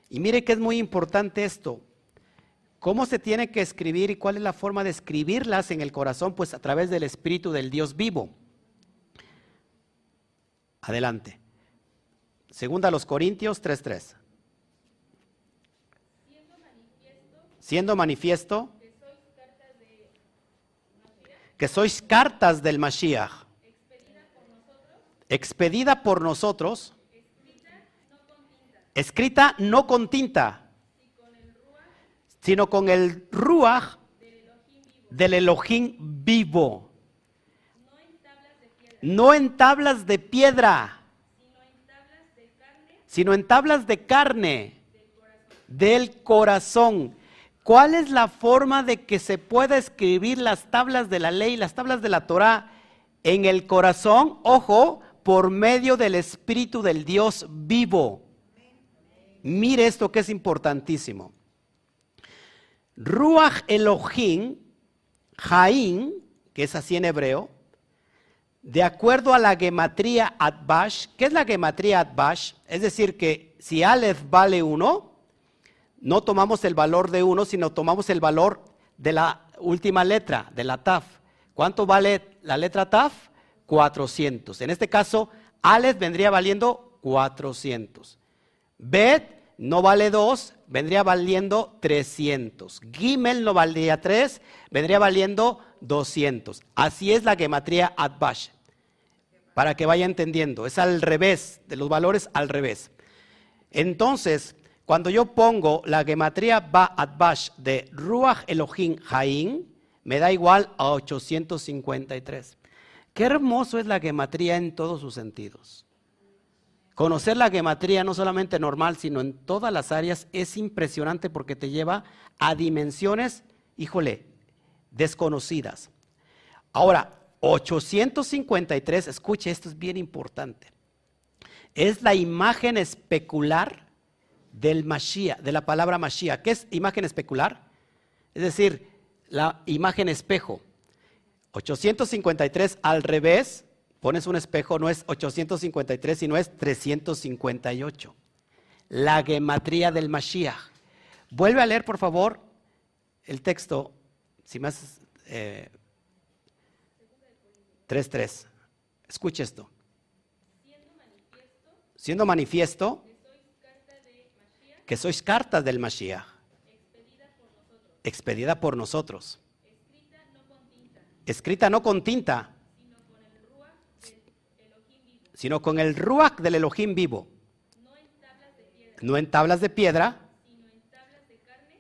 Y mire que es muy importante esto. ¿Cómo se tiene que escribir y cuál es la forma de escribirlas en el corazón? Pues a través del Espíritu del Dios vivo. Adelante. Segunda a los Corintios 3.3. Siendo manifiesto, que sois cartas del Mashiach, expedida por nosotros, escrita no con tinta, sino con el ruach del Elohim vivo. No en tablas de piedra, sino en tablas de carne. Del corazón. ¿Cuál es la forma de que se pueda escribir las tablas de la ley, las tablas de la Torah en el corazón? Ojo, por medio del Espíritu del Dios vivo. Mire esto que es importantísimo. Ruach Elohim, Jaín, que es así en hebreo, de acuerdo a la gematría Adbash, ¿qué es la gematría Adbash? Es decir, que si Aleph vale 1, no tomamos el valor de uno, sino tomamos el valor de la última letra, de la TAF. ¿Cuánto vale la letra TAF? 400. En este caso, Aleph vendría valiendo 400. Bet no vale 2, vendría valiendo 300. Gimel no valía 3, vendría valiendo 200. Así es la gematría Adbash. Para que vaya entendiendo, es al revés, de los valores al revés. Entonces, cuando yo pongo la gematría Ba Adbash de Ruach Elohim Haim, me da igual a 853. Qué hermoso es la gematría en todos sus sentidos. Conocer la gematría no solamente normal, sino en todas las áreas es impresionante porque te lleva a dimensiones, híjole, desconocidas. Ahora, 853, escuche, esto es bien importante. Es la imagen especular del Mashiach, de la palabra Mashiach. ¿Qué es imagen especular? Es decir, la imagen espejo. 853 al revés, pones un espejo, no es 853, sino es 358. La gematría del Mashiach. Vuelve a leer, por favor, el texto, si más... Eh, 3.3. Escuche esto. Siendo manifiesto que sois cartas del Mashiach, expedida por nosotros, escrita no con tinta, sino con el ruach del Elohim vivo, no en tablas de piedra,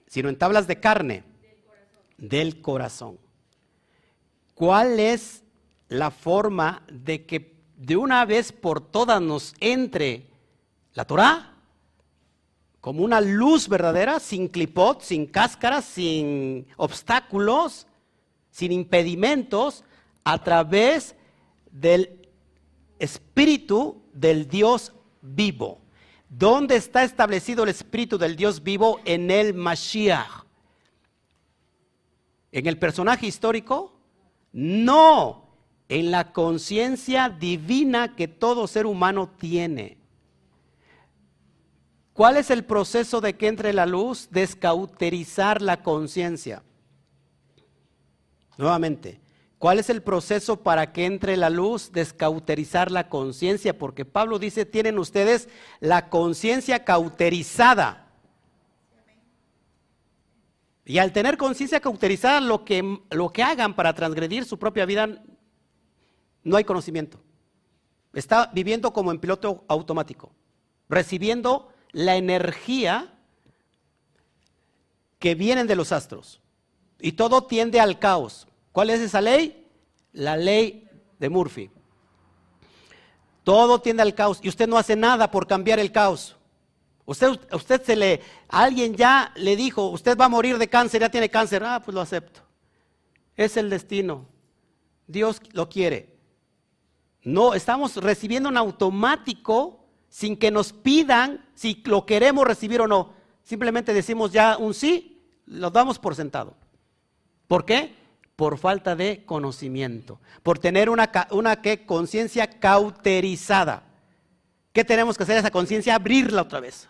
sino en tablas de carne. Del corazón. ¿Cuál es la forma de que de una vez por todas nos entre la Torah? Como una luz verdadera, sin clipot, sin cáscaras, sin obstáculos, sin impedimentos, a través del Espíritu del Dios vivo. ¿Dónde está establecido el Espíritu del Dios vivo? En el Mashiach. ¿En el personaje histórico? No, en la conciencia divina que todo ser humano tiene. ¿Cuál es el proceso de que entre la luz? Descauterizar la conciencia. Nuevamente, ¿cuál es el proceso para que entre la luz? Descauterizar la conciencia, porque Pablo dice, tienen ustedes la conciencia cauterizada. Y al tener conciencia cauterizada, lo que, lo que hagan para transgredir su propia vida, no hay conocimiento. Está viviendo como en piloto automático, recibiendo la energía que vienen de los astros. Y todo tiende al caos. ¿Cuál es esa ley? La ley de Murphy. Todo tiende al caos y usted no hace nada por cambiar el caos. Usted, usted se le, alguien ya le dijo, usted va a morir de cáncer, ya tiene cáncer. Ah, pues lo acepto. Es el destino. Dios lo quiere. No, estamos recibiendo en automático sin que nos pidan si lo queremos recibir o no. Simplemente decimos ya un sí, lo damos por sentado. ¿Por qué? Por falta de conocimiento, por tener una, una conciencia cauterizada. ¿Qué tenemos que hacer esa conciencia? Abrirla otra vez.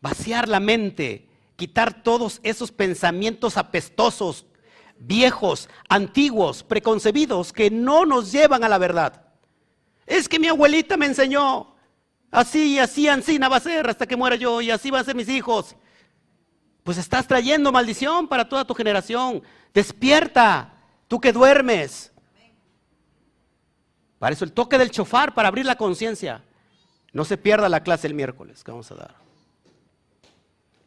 Vaciar la mente, quitar todos esos pensamientos apestosos, viejos, antiguos, preconcebidos, que no nos llevan a la verdad. Es que mi abuelita me enseñó. Así, así, Ancina va a ser hasta que muera yo y así va a ser mis hijos. Pues estás trayendo maldición para toda tu generación. Despierta, tú que duermes. Para eso el toque del chofar, para abrir la conciencia. No se pierda la clase el miércoles que vamos a dar.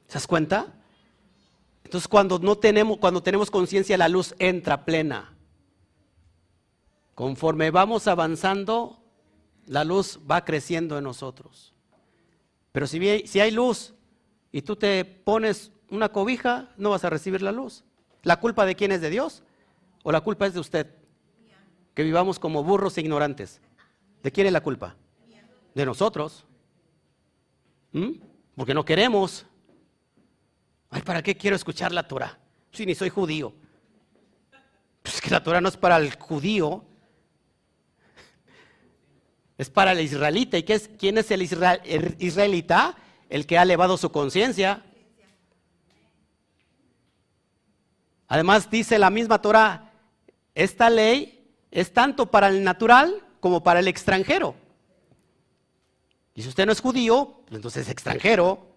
¿Se das cuenta? Entonces cuando no tenemos, cuando tenemos conciencia, la luz entra plena. Conforme vamos avanzando, la luz va creciendo en nosotros. Pero si, si hay luz y tú te pones una cobija, no vas a recibir la luz. ¿La culpa de quién es de Dios? ¿O la culpa es de usted? Que vivamos como burros e ignorantes. ¿De quién es la culpa? De nosotros. ¿Mm? Porque no queremos. Ay, ¿para qué quiero escuchar la Torah? Si ni soy judío. Pues que la Torah no es para el judío, Es para el israelita. ¿Y qué es, quién es el, el israelita? El que ha elevado su conciencia. Además dice la misma Torah, esta ley es tanto para el natural como para el extranjero. Y si usted no es judío, pues entonces es extranjero.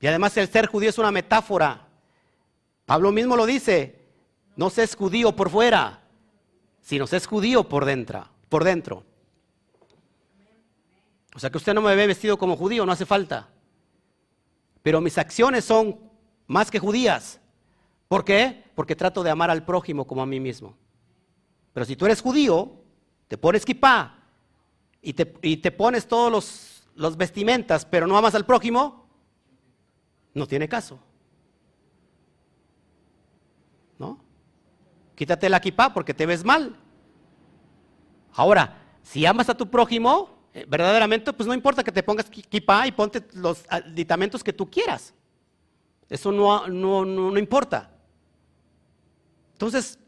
Y además el ser judío es una metáfora. Pablo mismo lo dice, no se es judío por fuera, sino se es judío por dentro, por dentro. O sea que usted no me ve vestido como judío, no hace falta. Pero mis acciones son más que judías. ¿Por qué? Porque trato de amar al prójimo como a mí mismo. Pero si tú eres judío, te pones kipá y te, pones todos los, los vestimentas, pero no amas al prójimo, no tiene caso. ¿No? Quítate la kipá porque te ves mal. Ahora, si amas a tu prójimo, eh, verdaderamente, pues no importa que te pongas kipá y ponte los aditamentos que tú quieras. Eso no, no, no, no importa. Entonces,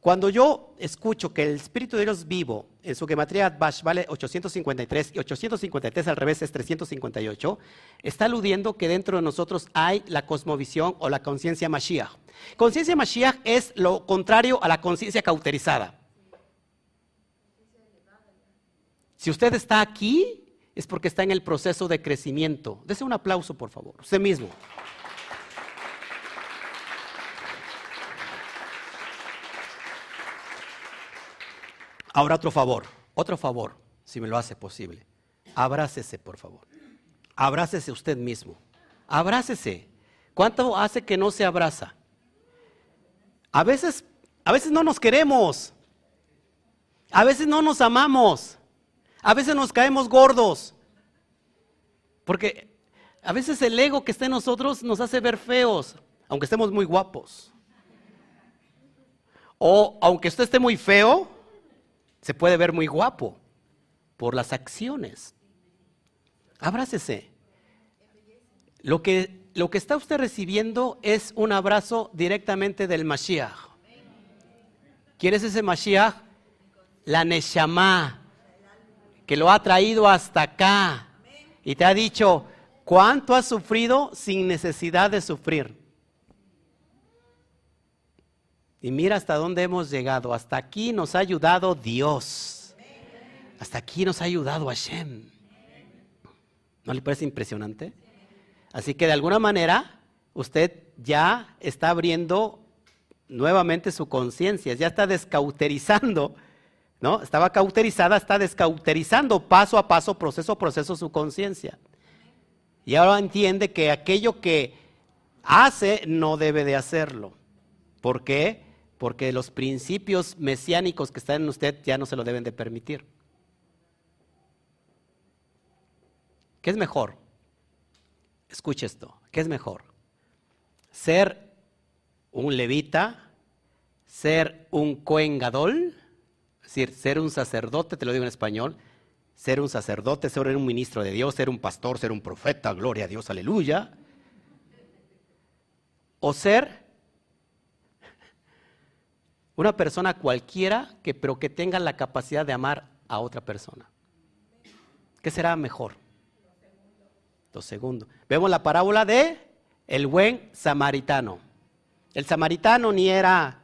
cuando yo escucho que el Espíritu de Dios vivo en su gematría Bash vale 853 y 853 al revés es 358, está aludiendo que dentro de nosotros hay la cosmovisión o la conciencia Mashiach. Conciencia Mashiach es lo contrario a la conciencia cauterizada. Si usted está aquí, es porque está en el proceso de crecimiento. Dese un aplauso, por favor, usted mismo. Ahora otro favor, otro favor, si me lo hace posible. Abrácese, por favor. Abrácese usted mismo. Abrácese. ¿Cuánto hace que no se abraza? A veces, a veces no nos queremos. A veces no nos amamos. A veces nos caemos gordos. Porque a veces el ego que está en nosotros nos hace ver feos, aunque estemos muy guapos. O aunque usted esté muy feo, se puede ver muy guapo por las acciones. Abrácese. Lo que, lo que está usted recibiendo es un abrazo directamente del Mashiach. ¿Quién es ese Mashiach? La Neshama, que lo ha traído hasta acá y te ha dicho, ¿cuánto has sufrido sin necesidad de sufrir? Y mira hasta dónde hemos llegado. Hasta aquí nos ha ayudado Dios. Hasta aquí nos ha ayudado Hashem. ¿No le parece impresionante? Así que de alguna manera usted ya está abriendo nuevamente su conciencia, ya está descauterizando, ¿no? Estaba cauterizada, está descauterizando paso a paso, proceso a proceso su conciencia. Y ahora entiende que aquello que hace no debe de hacerlo. ¿Por qué? porque los principios mesiánicos que están en usted ya no se lo deben de permitir. ¿Qué es mejor? Escuche esto, ¿qué es mejor? Ser un levita, ser un coengadol, es decir, ser un sacerdote, te lo digo en español, ser un sacerdote, ser un ministro de Dios, ser un pastor, ser un profeta, gloria a Dios, aleluya. O ser una persona cualquiera que pero que tenga la capacidad de amar a otra persona. ¿Qué será mejor? Lo segundo. Vemos la parábola de el buen samaritano. El samaritano ni era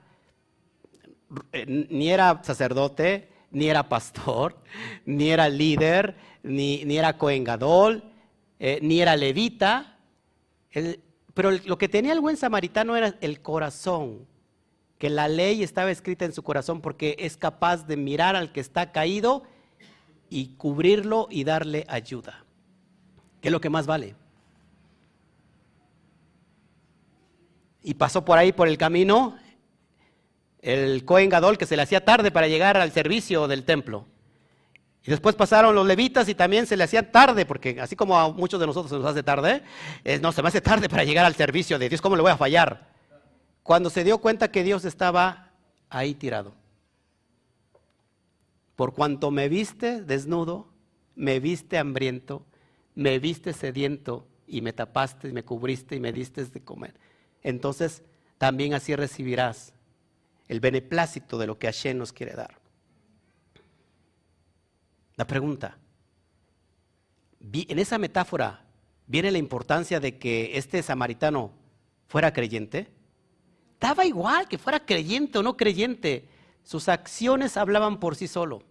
eh, ni era sacerdote, ni era pastor, ni era líder, ni, ni era coengador, eh, ni era levita. pero lo que tenía el buen samaritano era el corazón que la ley estaba escrita en su corazón porque es capaz de mirar al que está caído y cubrirlo y darle ayuda. ¿Qué es lo que más vale? Y pasó por ahí, por el camino, el Cohen Gadol que se le hacía tarde para llegar al servicio del templo. Y después pasaron los levitas y también se le hacían tarde, porque así como a muchos de nosotros se nos hace tarde, eh, no, se me hace tarde para llegar al servicio de Dios, ¿cómo le voy a fallar? cuando se dio cuenta que Dios estaba ahí tirado. Por cuanto me viste desnudo, me viste hambriento, me viste sediento y me tapaste y me cubriste y me diste de comer. Entonces también así recibirás el beneplácito de lo que Hashem nos quiere dar. La pregunta, en esa metáfora viene la importancia de que este samaritano fuera creyente. Daba igual que fuera creyente o no creyente. Sus acciones hablaban por sí solo.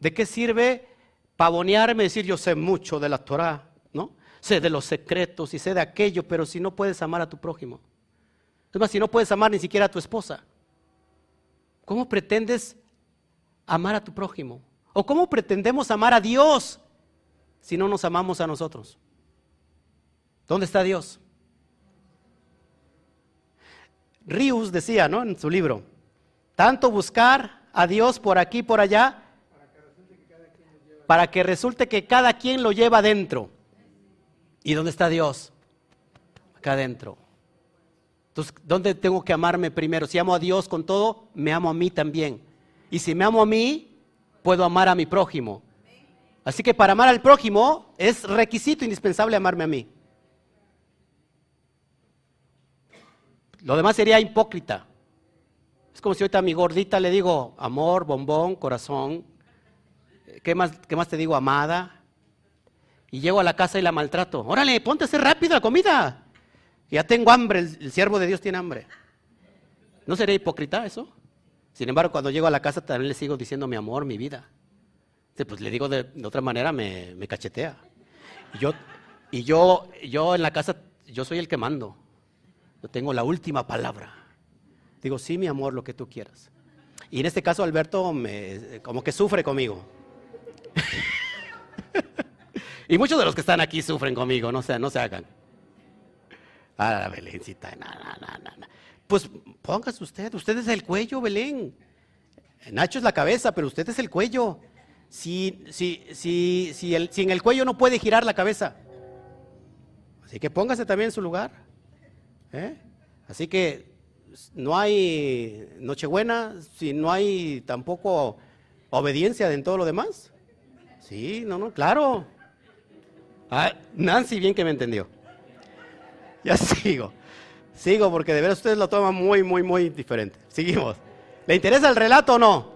¿De qué sirve pavonearme y decir yo sé mucho de la Torah, ¿no? Sé de los secretos y sé de aquello, pero si no puedes amar a tu prójimo. Es más, si no puedes amar ni siquiera a tu esposa, ¿cómo pretendes amar a tu prójimo? ¿O cómo pretendemos amar a Dios si no nos amamos a nosotros? ¿Dónde está Dios? Rius decía, ¿no? En su libro, tanto buscar a Dios por aquí y por allá, para que resulte que cada quien lo lleva adentro. ¿Y dónde está Dios? Acá adentro. Entonces, ¿dónde tengo que amarme primero? Si amo a Dios con todo, me amo a mí también. Y si me amo a mí, puedo amar a mi prójimo. Así que para amar al prójimo es requisito indispensable amarme a mí. Lo demás sería hipócrita. Es como si ahorita a mi gordita le digo amor, bombón, corazón. ¿Qué más, qué más te digo? Amada. Y llego a la casa y la maltrato. Órale, ponte a hacer rápido la comida. Ya tengo hambre, el, siervo de Dios tiene hambre. ¿No sería hipócrita eso? Sin embargo, cuando llego a la casa también le sigo diciendo mi amor, mi vida. Pues le digo de, otra manera, me, cachetea. Y yo, y yo, yo en la casa, yo soy el que mando. Yo tengo la última palabra. Digo, sí, mi amor, lo que tú quieras. Y en este caso, Alberto me, como que sufre conmigo. y muchos de los que están aquí sufren conmigo, no se, no se hagan. Ah, la Pues póngase usted, usted es el cuello, Belén. Nacho es la cabeza, pero usted es el cuello. Si, si, si, si, el, en el cuello no puede girar la cabeza. Así que póngase también en su lugar. ¿Eh? Así que no hay Nochebuena, si no hay tampoco obediencia en todo lo demás. Sí, no, no, claro. Ah, Nancy bien que me entendió. Ya sigo. Sigo porque de verdad ustedes lo toman muy, muy, muy diferente. Seguimos. ¿Le interesa el relato o no?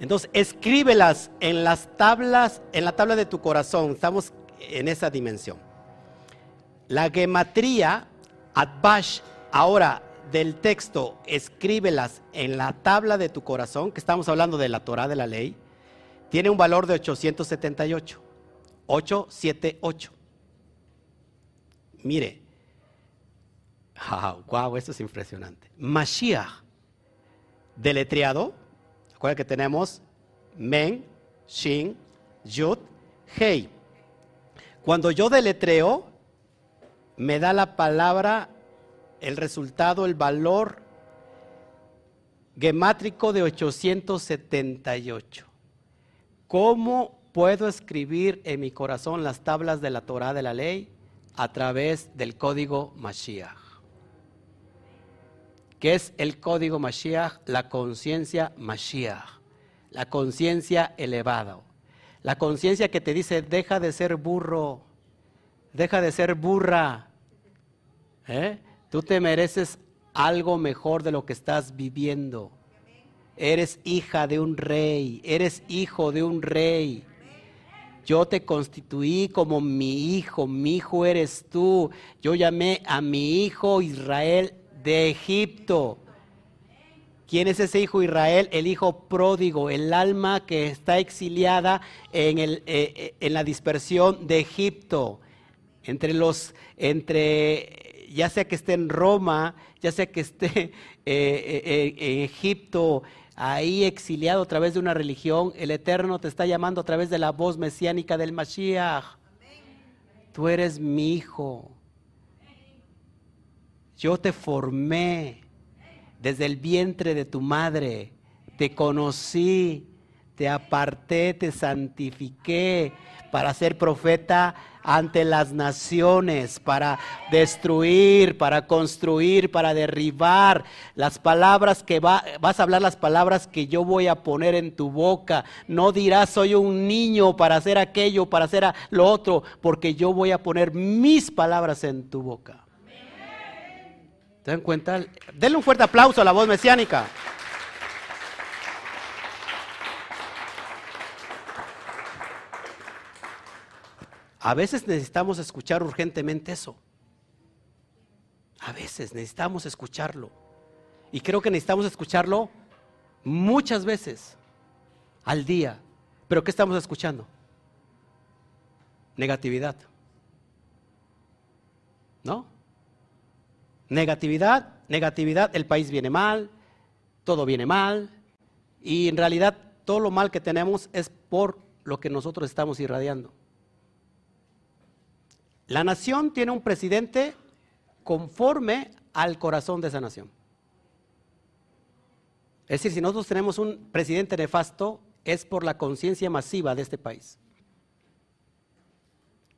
Entonces, escríbelas en las tablas, en la tabla de tu corazón. Estamos en esa dimensión. La gematría Adbash, ahora del texto, escríbelas en la tabla de tu corazón, que estamos hablando de la Torah de la ley, tiene un valor de 878. 878. Mire, wow, esto es impresionante. Mashiach, deletreado, acuérdense que tenemos Men, Shin, Yud, Hei. Cuando yo deletreo, me da la palabra, el resultado, el valor gemátrico de 878. ¿Cómo puedo escribir en mi corazón las tablas de la Torah de la ley? A través del código Mashiach. ¿Qué es el código Mashiach? La conciencia Mashiach, la conciencia elevada. La conciencia que te dice, deja de ser burro, deja de ser burra. ¿Eh? Tú te mereces algo mejor de lo que estás viviendo. Eres hija de un rey, eres hijo de un rey. Yo te constituí como mi hijo, mi hijo eres tú. Yo llamé a mi hijo Israel de Egipto. ¿Quién es ese hijo Israel? El hijo pródigo, el alma que está exiliada en, el, eh, eh, en la dispersión de Egipto entre los, entre, ya sea que esté en Roma, ya sea que esté eh, en Egipto, ahí exiliado a través de una religión, el Eterno te está llamando a través de la voz mesiánica del Mashiach. Tú eres mi hijo. Yo te formé desde el vientre de tu madre. Te conocí, te aparté, te santifiqué para ser profeta ante las naciones, para destruir, para construir, para derribar. Las palabras que va, vas a hablar, las palabras que yo voy a poner en tu boca. No dirás soy un niño para hacer aquello, para hacer lo otro, porque yo voy a poner mis palabras en tu boca. ¿Te dan cuenta? Denle un fuerte aplauso a la voz mesiánica. A veces necesitamos escuchar urgentemente eso. A veces necesitamos escucharlo. Y creo que necesitamos escucharlo muchas veces al día. Pero ¿qué estamos escuchando? Negatividad. ¿No? Negatividad, negatividad, el país viene mal, todo viene mal, y en realidad todo lo mal que tenemos es por lo que nosotros estamos irradiando. La nación tiene un presidente conforme al corazón de esa nación. Es decir, si nosotros tenemos un presidente nefasto, es por la conciencia masiva de este país.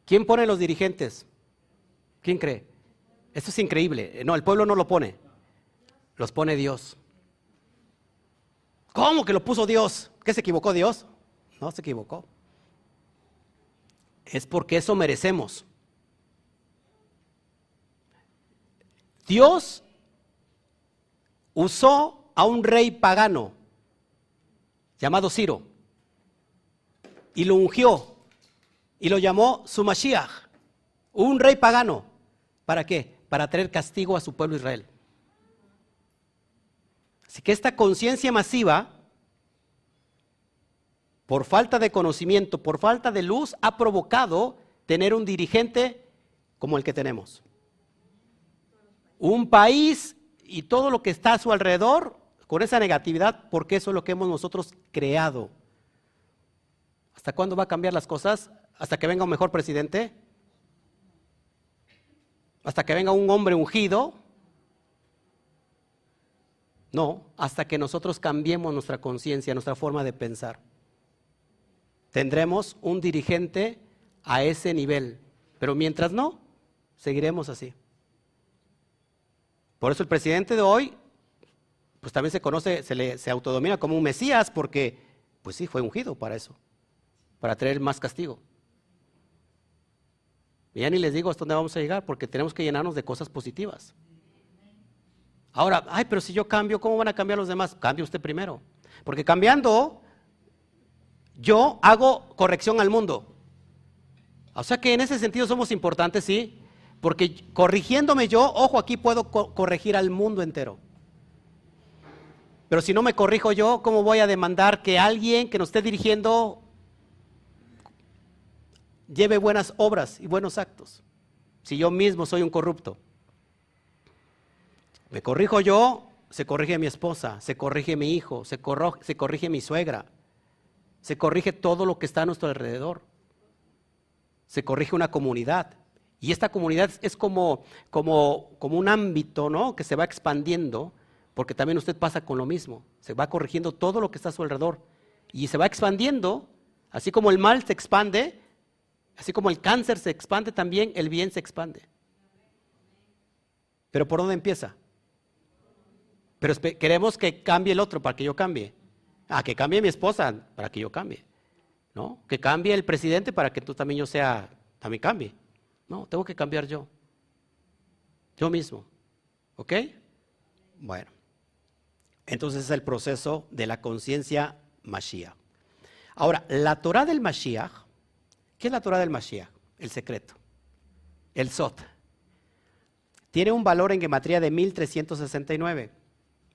¿Quién pone los dirigentes? ¿Quién cree? Esto es increíble. No, el pueblo no lo pone. Los pone Dios. ¿Cómo que lo puso Dios? ¿Qué se equivocó Dios? No se equivocó. Es porque eso merecemos. Dios usó a un rey pagano llamado Ciro y lo ungió y lo llamó su Mashiach, un rey pagano. ¿Para qué? Para traer castigo a su pueblo Israel. Así que esta conciencia masiva, por falta de conocimiento, por falta de luz, ha provocado tener un dirigente como el que tenemos un país y todo lo que está a su alrededor con esa negatividad, porque eso es lo que hemos nosotros creado. ¿Hasta cuándo va a cambiar las cosas? ¿Hasta que venga un mejor presidente? ¿Hasta que venga un hombre ungido? No, hasta que nosotros cambiemos nuestra conciencia, nuestra forma de pensar. Tendremos un dirigente a ese nivel, pero mientras no, seguiremos así. Por eso el presidente de hoy, pues también se conoce, se, le, se autodomina como un Mesías, porque, pues sí, fue ungido para eso, para traer más castigo. Y ya ni les digo hasta dónde vamos a llegar, porque tenemos que llenarnos de cosas positivas. Ahora, ay, pero si yo cambio, ¿cómo van a cambiar los demás? Cambie usted primero. Porque cambiando, yo hago corrección al mundo. O sea que en ese sentido somos importantes, sí. Porque corrigiéndome yo, ojo, aquí puedo corregir al mundo entero. Pero si no me corrijo yo, ¿cómo voy a demandar que alguien que nos esté dirigiendo lleve buenas obras y buenos actos? Si yo mismo soy un corrupto. Me corrijo yo, se corrige mi esposa, se corrige mi hijo, se, se corrige mi suegra, se corrige todo lo que está a nuestro alrededor, se corrige una comunidad. Y esta comunidad es como, un ámbito ¿no? que se va expandiendo, porque también usted pasa con lo mismo. Se va corrigiendo todo lo que está a su alrededor. Y se va expandiendo, así como el mal se expande, así como el cáncer se expande también, el bien se expande. Pero ¿por dónde empieza? Pero queremos que cambie el otro para que yo cambie. Ah, que cambie mi esposa para que yo cambie. ¿No? Que cambie el presidente para que tú también yo sea, también cambie. No, tengo que cambiar yo. Yo mismo. ¿Ok? Bueno. Entonces es el proceso de la conciencia Mashiach. Ahora, la Torah del Mashiach, ¿qué es la Torah del Mashiach? El secreto. El Sot. Tiene un valor en gematría de 1369.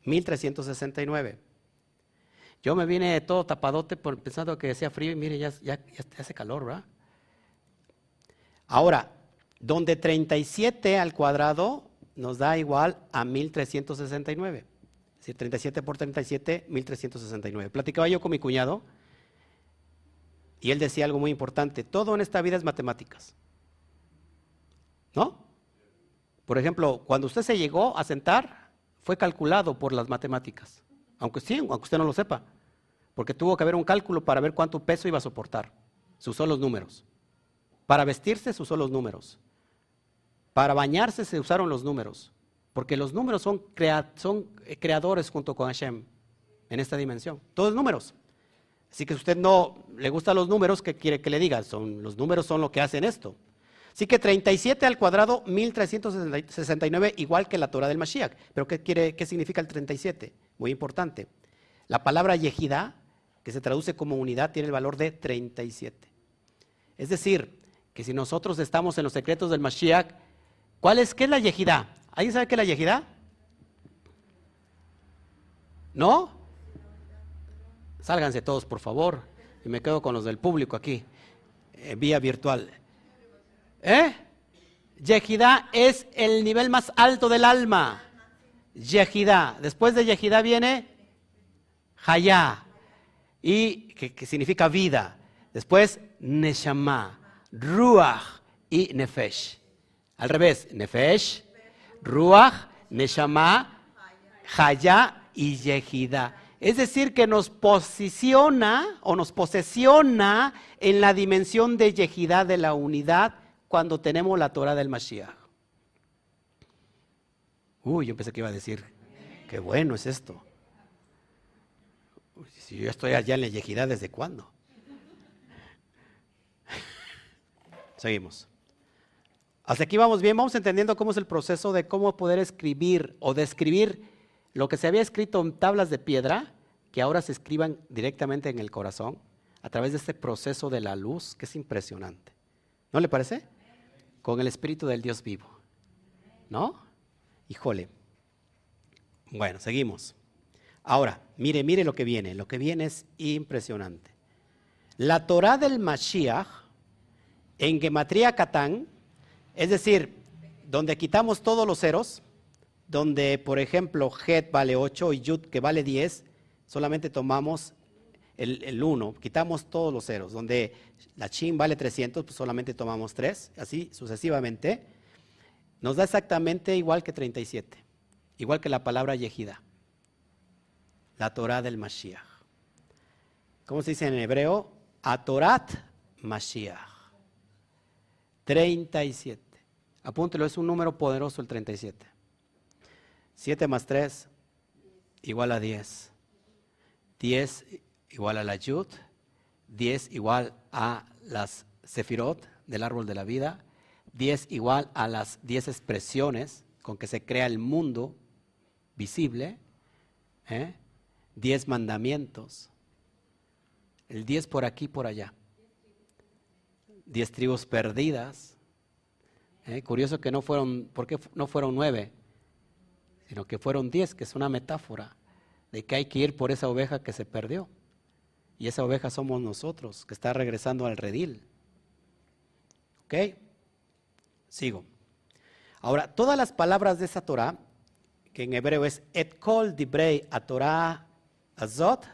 1369. Yo me vine todo tapadote pensando que decía frío y mire, ya, ya hace calor, ¿verdad? Ahora, donde 37 al cuadrado nos da igual a 1369. Es decir, 37 por 37, 1369. Platicaba yo con mi cuñado y él decía algo muy importante. Todo en esta vida es matemáticas. ¿No? Por ejemplo, cuando usted se llegó a sentar, fue calculado por las matemáticas. Aunque sí, aunque usted no lo sepa. Porque tuvo que haber un cálculo para ver cuánto peso iba a soportar. Se usó los números. Para vestirse se usó los números. Para bañarse se usaron los números, porque los números son, eh, creadores junto con Hashem en esta dimensión. Todos números. Así que si usted no le gustan los números, ¿qué quiere que le diga? Son, los números son lo que hacen esto. Así que 37 al cuadrado, 1369, igual que la Torah del Mashiach. Pero ¿qué, quiere, qué significa el 37? Muy importante. La palabra Yehidá, que se traduce como unidad, tiene el valor de 37. Es decir, que si nosotros estamos en los secretos del Mashiach, ¿cuál es, ¿qué es la yejidá? ¿Alguien sabe qué es la yejidá? ¿No? Sálganse todos, por favor. Y me quedo con los del público aquí, en vía virtual. ¿Eh? Yejidá es el nivel más alto del alma. Yejidá. Después de Yejidá viene Hayá, y que, significa vida. Después Neshama, Ruach y Nefesh. Al revés, Nefesh, Ruach, Neshama, Hayá y Yejidá. Es decir, que nos posiciona o nos posesiona en la dimensión de Yejidá de la unidad cuando tenemos la Torah del Mashiach. Uy, yo pensé que iba a decir, qué bueno es esto. si yo estoy allá en la Yejidá, ¿desde cuándo? Seguimos. Hasta aquí vamos bien, vamos entendiendo cómo es el proceso de cómo poder escribir o describir lo que se había escrito en tablas de piedra, que ahora se escriban directamente en el corazón, a través de este proceso de la luz, que es impresionante. ¿No le parece? con el Espíritu del Dios vivo. ¿No? Híjole. Bueno, seguimos. Ahora, mire, mire lo que viene. Lo que viene es impresionante. La Torah del Mashiach en Gematria Catán, es decir, donde quitamos todos los ceros, donde por ejemplo Het vale 8 y Yud que vale 10, solamente tomamos el, 1, quitamos todos los ceros, donde la chin vale 300, pues solamente tomamos 3, así sucesivamente, nos da exactamente igual que 37, igual que la palabra Yehida, la Torah del Mashiach. ¿Cómo se dice en hebreo? Atorat Mashiach. 37. Apúntelo, es un número poderoso el 37. 7 más 3 igual a 10. 10 igual a la Yud, 10 igual a las Sefirot del árbol de la vida, 10 igual a las 10 expresiones con que se crea el mundo visible, 10 ¿eh? mandamientos, el 10 por aquí, por allá, 10 tribus perdidas. ¿eh? Curioso que no fueron, ¿por qué no fueron 9? Sino que fueron 10, que es una metáfora de que hay que ir por esa oveja que se perdió. Y esa oveja somos nosotros, que está regresando al redil. ¿Ok? Sigo. Ahora, todas las palabras de esa Torah, que en hebreo es et kol dibrei a Torah azot,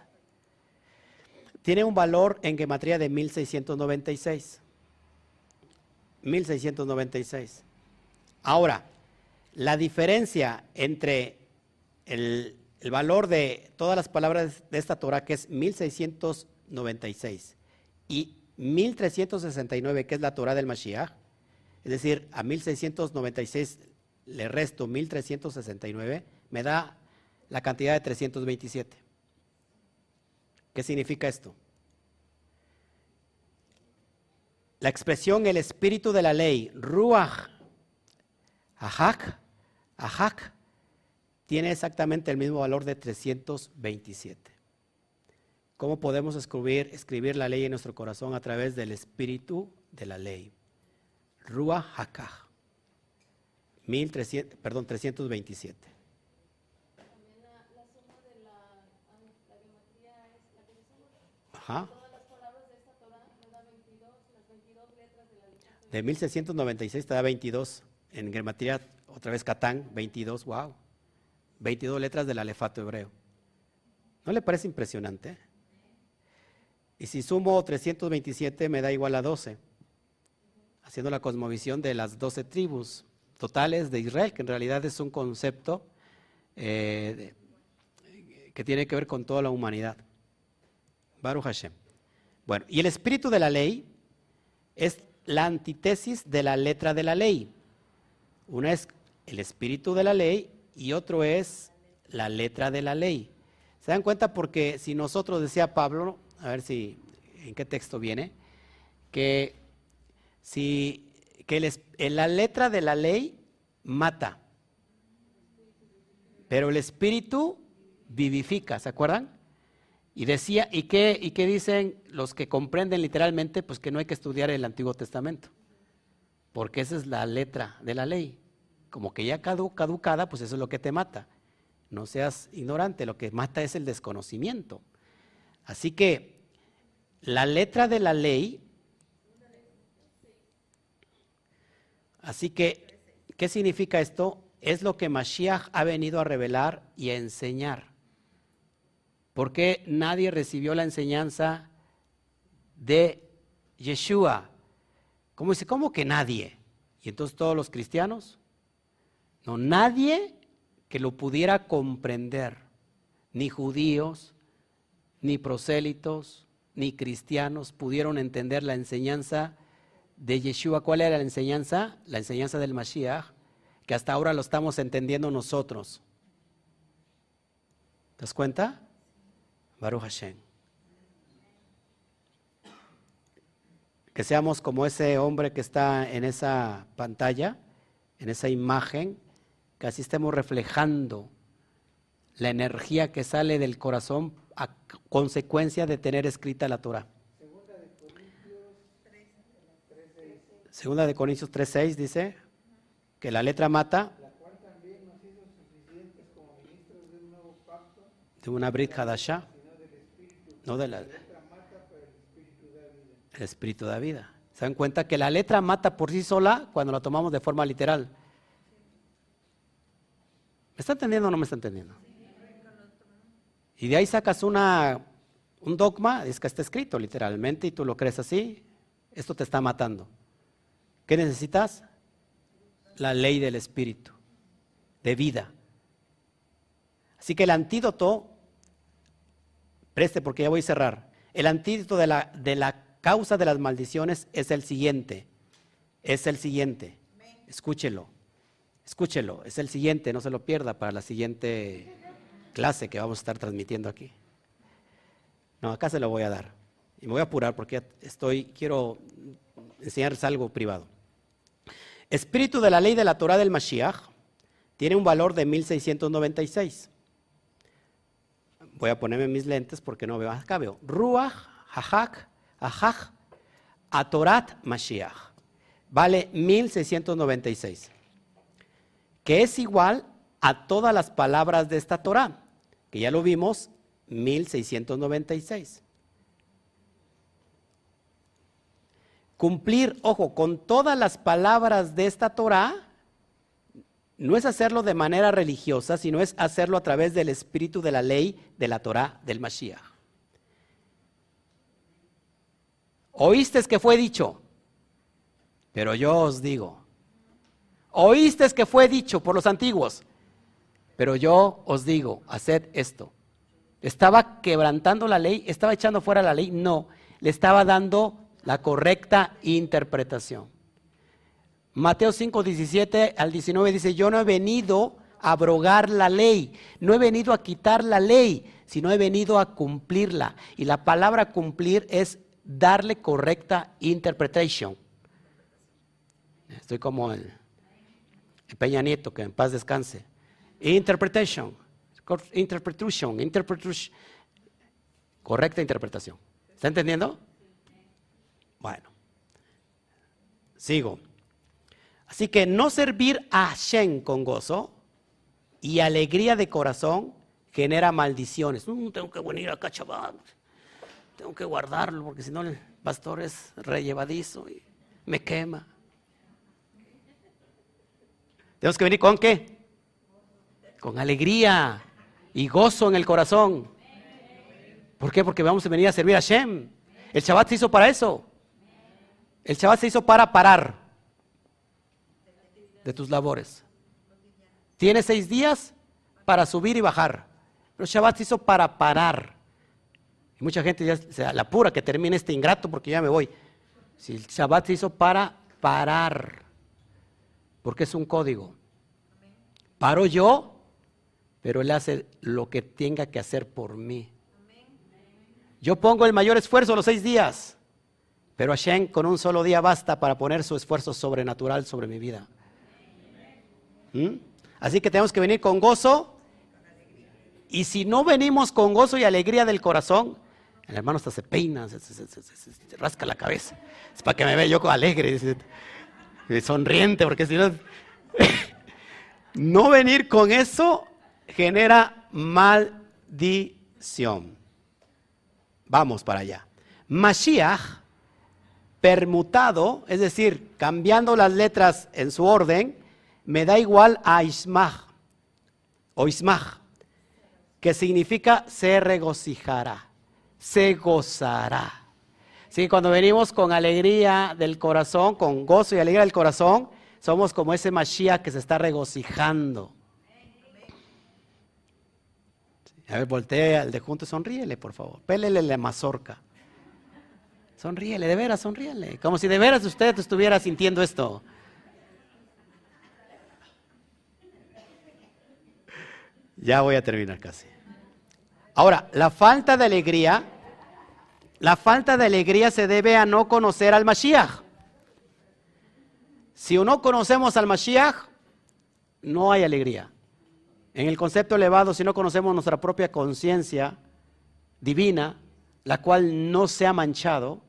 tiene un valor en gematría de 1696. 1696. Ahora, la diferencia entre el valor de todas las palabras de esta Torah, que es 1696, y 1369, que es la Torah del Mashiach, es decir, a 1696 le resto 1369, me da la cantidad de 327. ¿Qué significa esto? La expresión el espíritu de la ley, Ruach, Ahak, Ahak, tiene exactamente el mismo valor de 327. ¿Cómo podemos escribir, escribir la ley en nuestro corazón a través del espíritu de la ley? Ruach Hakah. 1300, perdón, 327. Ajá. De 1696 te da 22. En gematría, otra vez Catán, 22. Wow. 22 letras del alefato hebreo. ¿No le parece impresionante? Y si sumo 327 me da igual a 12, haciendo la cosmovisión de las 12 tribus totales de Israel, que en realidad es un concepto eh, que tiene que ver con toda la humanidad. Baruch Hashem. Bueno, y el espíritu de la ley es la antítesis de la letra de la ley. Una es el espíritu de la ley y otro es la letra de la ley. ¿Se dan cuenta? Porque si nosotros, decía Pablo, a ver si en qué texto viene, que si que la letra de la ley mata, pero el espíritu vivifica, ¿se acuerdan? Y decía, ¿y qué, ¿y qué dicen los que comprenden literalmente? Pues que no hay que estudiar el Antiguo Testamento, porque esa es la letra de la ley. Como que ya caducada, pues eso es lo que te mata. No seas ignorante, lo que mata es el desconocimiento. Así que la letra de la ley, así que, ¿qué significa esto? Es lo que Mashiach ha venido a revelar y a enseñar. ¿Por qué nadie recibió la enseñanza de Yeshua? ¿Cómo dice? ¿Cómo que nadie? ¿Y entonces todos los cristianos? No, nadie que lo pudiera comprender, ni judíos, ni prosélitos, ni cristianos pudieron entender la enseñanza de Yeshua. ¿Cuál era la enseñanza? La enseñanza del Mashiach, que hasta ahora lo estamos entendiendo nosotros. ¿Te das cuenta? Baruch Hashem. Que seamos como ese hombre que está en esa pantalla, en esa imagen, que así estemos reflejando la energía que sale del corazón a consecuencia de tener escrita la Torah. Segunda de Corintios 3.6 dice que la letra mata. De una Brit Hadasha. No de la. El espíritu da vida. ¿Se dan cuenta que la letra mata por sí sola cuando la tomamos de forma literal? ¿Me está entendiendo o no me está entendiendo? Y de ahí sacas una, un dogma, es que está escrito literalmente y tú lo crees así, esto te está matando. ¿Qué necesitas? La ley del Espíritu, de vida. Así que el antídoto, preste porque ya voy a cerrar, el antídoto de la, de la causa de las maldiciones es el siguiente, es el siguiente, escúchelo. Escúchelo, es el siguiente, no se lo pierda para la siguiente clase que vamos a estar transmitiendo aquí. No, acá se lo voy a dar. Y me voy a apurar porque estoy, quiero enseñarles algo privado. Espíritu de la ley de la Torah del Mashiach tiene un valor de 1696. Voy a ponerme mis lentes porque no veo. Acá veo. Ruach, Hajak, Hajak, Atorat Mashiach. Vale 1696 que es igual a todas las palabras de esta Torah, que ya lo vimos, 1696. Cumplir, ojo, con todas las palabras de esta Torah, no es hacerlo de manera religiosa, sino es hacerlo a través del espíritu de la ley de la Torah del Mashiach. Oíste que fue dicho, pero yo os digo, Oíste que fue dicho por los antiguos, pero yo os digo, haced esto. ¿Estaba quebrantando la ley? ¿Estaba echando fuera la ley? No, le estaba dando la correcta interpretación. Mateo 5, 17 al 19 dice, yo no he venido a abrogar la ley, no he venido a quitar la ley, sino he venido a cumplirla. Y la palabra cumplir es darle correcta interpretación. Estoy como el, Peña Nieto, que en paz descanse. Interpretation, interpretation, interpretation, correcta interpretación. ¿Está entendiendo? Bueno, sigo. Así que no servir a Shen con gozo y alegría de corazón genera maldiciones. Mm, tengo que venir acá, chaval. Tengo que guardarlo porque si no el pastor es rellevadizo y me quema. Tenemos que venir con qué? Con alegría y gozo en el corazón. ¿Por qué? Porque vamos a venir a servir a Shem. El Shabbat se hizo para eso. El Shabbat se hizo para parar de tus labores. Tienes seis días para subir y bajar. Pero Shabbat se hizo para parar. Y mucha gente ya se la apura que termine este ingrato porque ya me voy. Si el Shabbat se hizo para parar porque es un código. Paro yo, pero Él hace lo que tenga que hacer por mí. Yo pongo el mayor esfuerzo los seis días, pero Hashem con un solo día basta para poner su esfuerzo sobrenatural sobre mi vida. ¿Mm? Así que tenemos que venir con gozo. Y si no venimos con gozo y alegría del corazón, el hermano hasta se peina, se, rasca la cabeza. Es para que me vea yo alegre. sonriente, porque si no... no venir con eso genera maldición. Vamos para allá. Mashiach, permutado, es decir, cambiando las letras en su orden, me da igual a Ismach o Ismach, que significa se regocijará, se gozará. Que cuando venimos con alegría del corazón, con gozo y alegría del corazón, somos como ese Mashiach que se está regocijando. A ver, voltea al de junto, sonríele, por favor. Pélele la mazorca. Sonríele, de veras, sonríele. Como si de veras usted estuviera sintiendo esto. Ya voy a terminar casi. Ahora, la falta de alegría, la falta de alegría se debe a no conocer al Mashiach. Si no conocemos al Mashiach, no hay alegría. En el concepto elevado, si no conocemos nuestra propia conciencia divina, la cual no se ha manchado,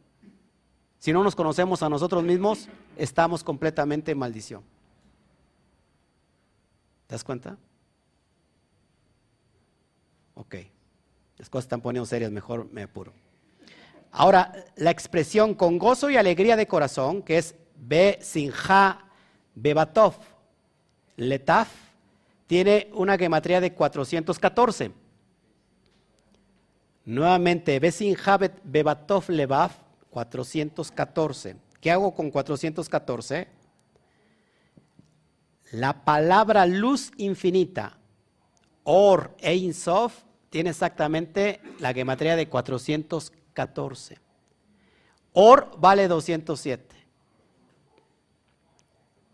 si no nos conocemos a nosotros mismos, estamos completamente en maldición. ¿Te das cuenta? Ok, las cosas están poniendo serias, mejor me apuro. Ahora, la expresión con gozo y alegría de corazón, que es Be Sinja Bebatov Letaf, tiene una gematría de 414. Nuevamente, Besin Habet Bebatov Levav, 414. ¿Qué hago con 414? La palabra luz infinita, Or Ein Sof, tiene exactamente la gematría de 414. Or vale 207.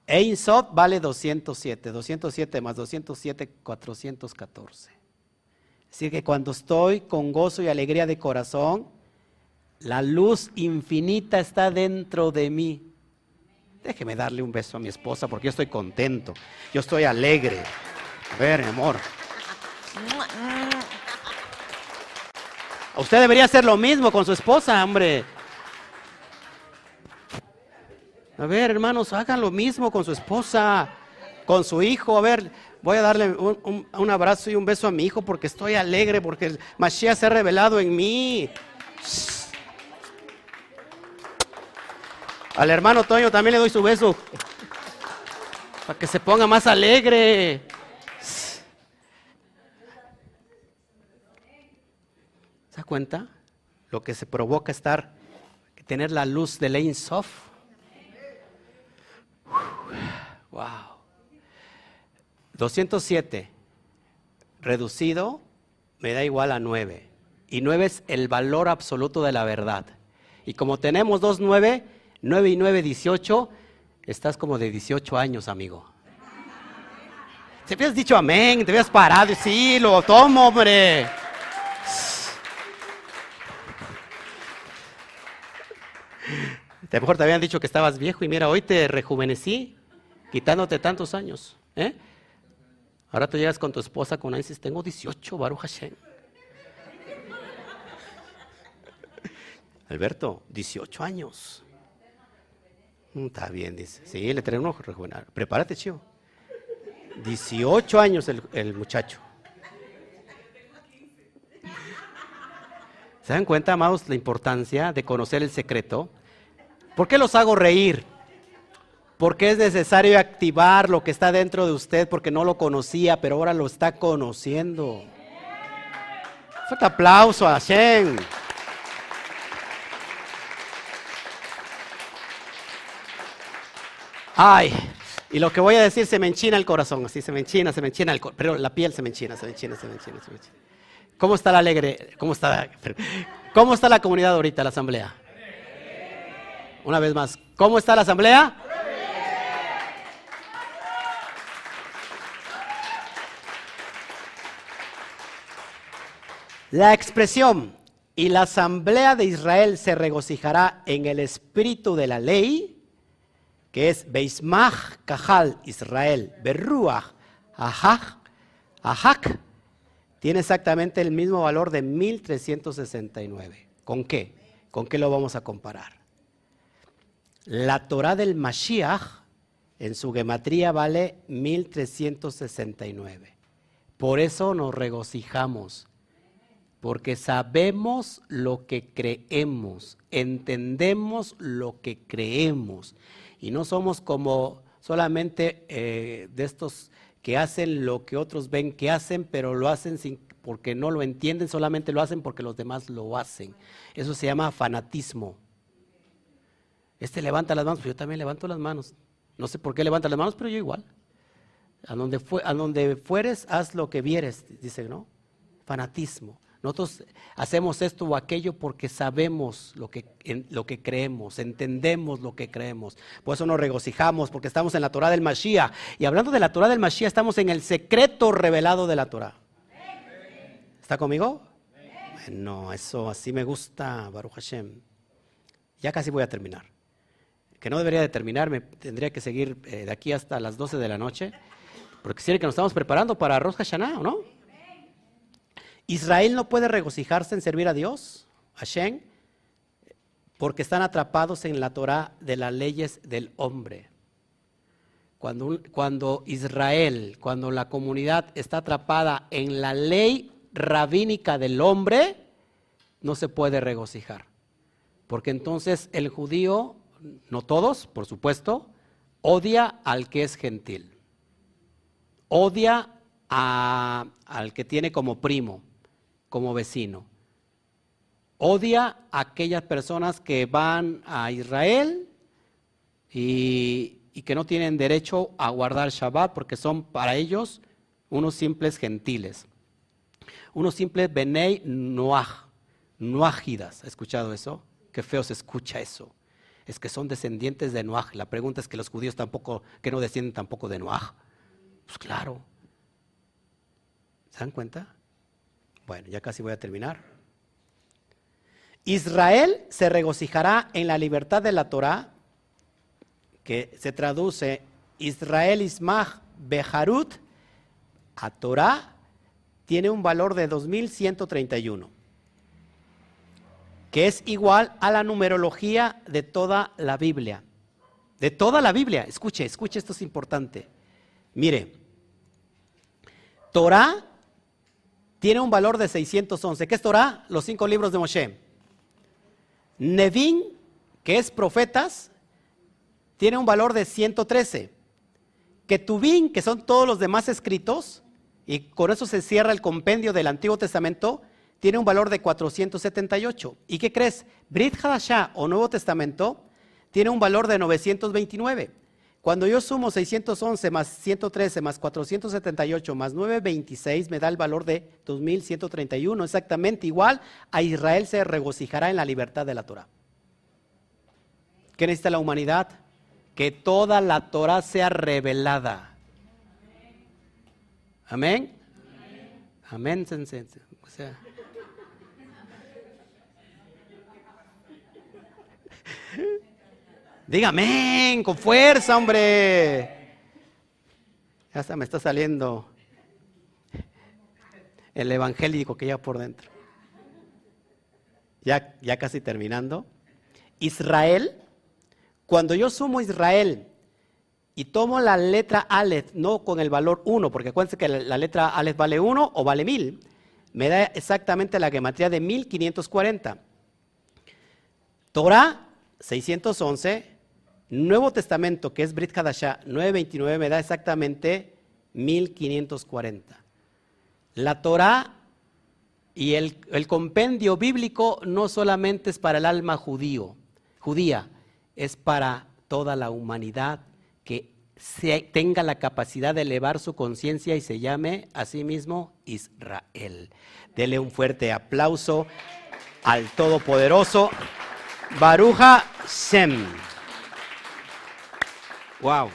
Ein Sof vale 207, 207 más 207, 414. Así que cuando estoy con gozo y alegría de corazón, la luz infinita está dentro de mí. Déjeme darle un beso a mi esposa porque yo estoy contento, yo estoy alegre. A ver, amor. Usted debería hacer lo mismo con su esposa, hombre. A ver, hermanos, hagan lo mismo con su esposa, con su hijo. A ver, voy a darle un, abrazo y un beso a mi hijo porque estoy alegre, porque el Mashiach se ha revelado en mí. Al hermano Toño también le doy su beso. Para que se ponga más alegre. Da cuenta? Lo que se provoca estar, tener la luz de Ein Sof. Wow. 207 reducido me da igual a 9. Y 9 es el valor absoluto de la verdad. Y como tenemos dos 9, 9 y 9, 18, estás como de 18 años, amigo. Te habías dicho amén, te habías parado sí, lo tomo, hombre. A lo mejor te habían dicho que estabas viejo y mira, hoy te rejuvenecí, quitándote tantos años. ¿eh? Ahora tú llegas con tu esposa con dices, tengo 18, Baruch Hashem. Alberto, 18 años. Mm, está bien, dice. Sí, le trae un rejuvenar. Prepárate, chivo. 18 años el, el muchacho. ¿Se dan cuenta, amados, la importancia de conocer el secreto? ¿Por qué los hago reír? Porque es necesario activar lo que está dentro de usted porque no lo conocía, pero ahora lo está conociendo. Fuerte aplauso a Shen. Ay, y lo que voy a decir se me enchina el corazón, así se me enchina, se me enchina el corazón, pero la piel se me enchina, se me enchina, se me enchina, se me. ¿Cómo está la alegre? ¿Cómo está, ¿Cómo está la comunidad ahorita, la asamblea? Una vez más, ¿cómo está la asamblea? La expresión y la asamblea de Israel se regocijará en el espíritu de la ley, que es Beismach Kahal Israel, Berruach Ahak, Ahak, tiene exactamente el mismo valor de 1369. ¿Con qué? ¿Con qué lo vamos a comparar? La Torah del Mashiach En su gematría vale 1369. Por eso nos regocijamos, porque sabemos lo que creemos, entendemos lo que creemos. Y no somos como solamente eh, de estos que hacen lo que otros ven que hacen, pero lo hacen sin, porque no lo entienden, solamente lo hacen porque los demás lo hacen. Eso se llama fanatismo. Este levanta las manos, pues yo también levanto las manos. No sé por qué levanta las manos, pero yo igual. A donde, a donde fueres, haz lo que vieres, dice, ¿no? Fanatismo. Nosotros hacemos esto o aquello porque sabemos lo que, lo que creemos, entendemos lo que creemos. Por eso nos regocijamos, porque estamos en la Torah del Mashiach. Y hablando de la Torah del Mashiach, estamos en el secreto revelado de la Torah. ¿Está conmigo? Bueno, eso así me gusta, Baruch Hashem. Ya casi voy a terminar. Que no debería de terminar, me tendría que seguir eh, de aquí hasta las 12 de la noche. Porque quiere que nos estamos preparando para Rosh Hashanah, ¿o no? Israel no puede regocijarse en servir a Dios, Hashem, porque están atrapados en la Torah de las leyes del hombre. Cuando, cuando, Israel, cuando la comunidad está atrapada en la ley rabínica del hombre, no se puede regocijar. Porque entonces el judío, no todos, por supuesto, odia al que es gentil odia al que tiene como primo, como vecino. Odia a aquellas personas que van a Israel y, que no tienen derecho a guardar Shabbat porque son para ellos unos simples gentiles. Unos simples Benei Noach, Noajidas. ¿Ha escuchado eso? Qué feo se escucha eso. Es que son descendientes de Noach. La pregunta es que los judíos tampoco, que no descienden tampoco de Noach. Pues claro. ¿Se dan cuenta? Bueno, ya casi voy a terminar. Israel se regocijará en la libertad de la Torah, que se traduce Israel Ismach Beharut a Torah, tiene un valor de 2131, que es igual a la numerología de toda la Biblia. De toda la Biblia, escuche, escuche, esto es importante. Mire, Torah tiene un valor de 611. ¿Qué es Torah? Los cinco libros de Moshe. Nevin, que es profetas, tiene un valor de 113. Ketubín, que son todos los demás escritos, y con eso se cierra el compendio del Antiguo Testamento, tiene un valor de 478. ¿Y qué crees? Brit Hadashah o Nuevo Testamento tiene un valor de 929. Cuando yo sumo 611 más 113 más 478 más 926 me da el valor de 2131, exactamente igual a Israel se regocijará en la libertad de la Torah. ¿Qué necesita la humanidad? Que toda la Torah sea revelada. Amén. Amén. O sea, Dígame, con fuerza, hombre. Ya hasta me está saliendo el evangélico que ya por dentro. Ya, ya casi terminando. Israel, cuando yo sumo Israel y tomo la letra Aleph, no con el valor 1, porque acuérdense que la, letra Aleph vale 1 o vale 1000, me da exactamente la gematría de 1540. Torah 611 Nuevo Testamento, que es Brit Hadashah 929, me da exactamente 1540. La Torah y el, compendio bíblico no solamente es para el alma judío, judía, es para toda la humanidad que tenga la capacidad de elevar su conciencia y se llame a sí mismo Israel. Dele un fuerte aplauso al Todopoderoso. Baruja Shem. Wow.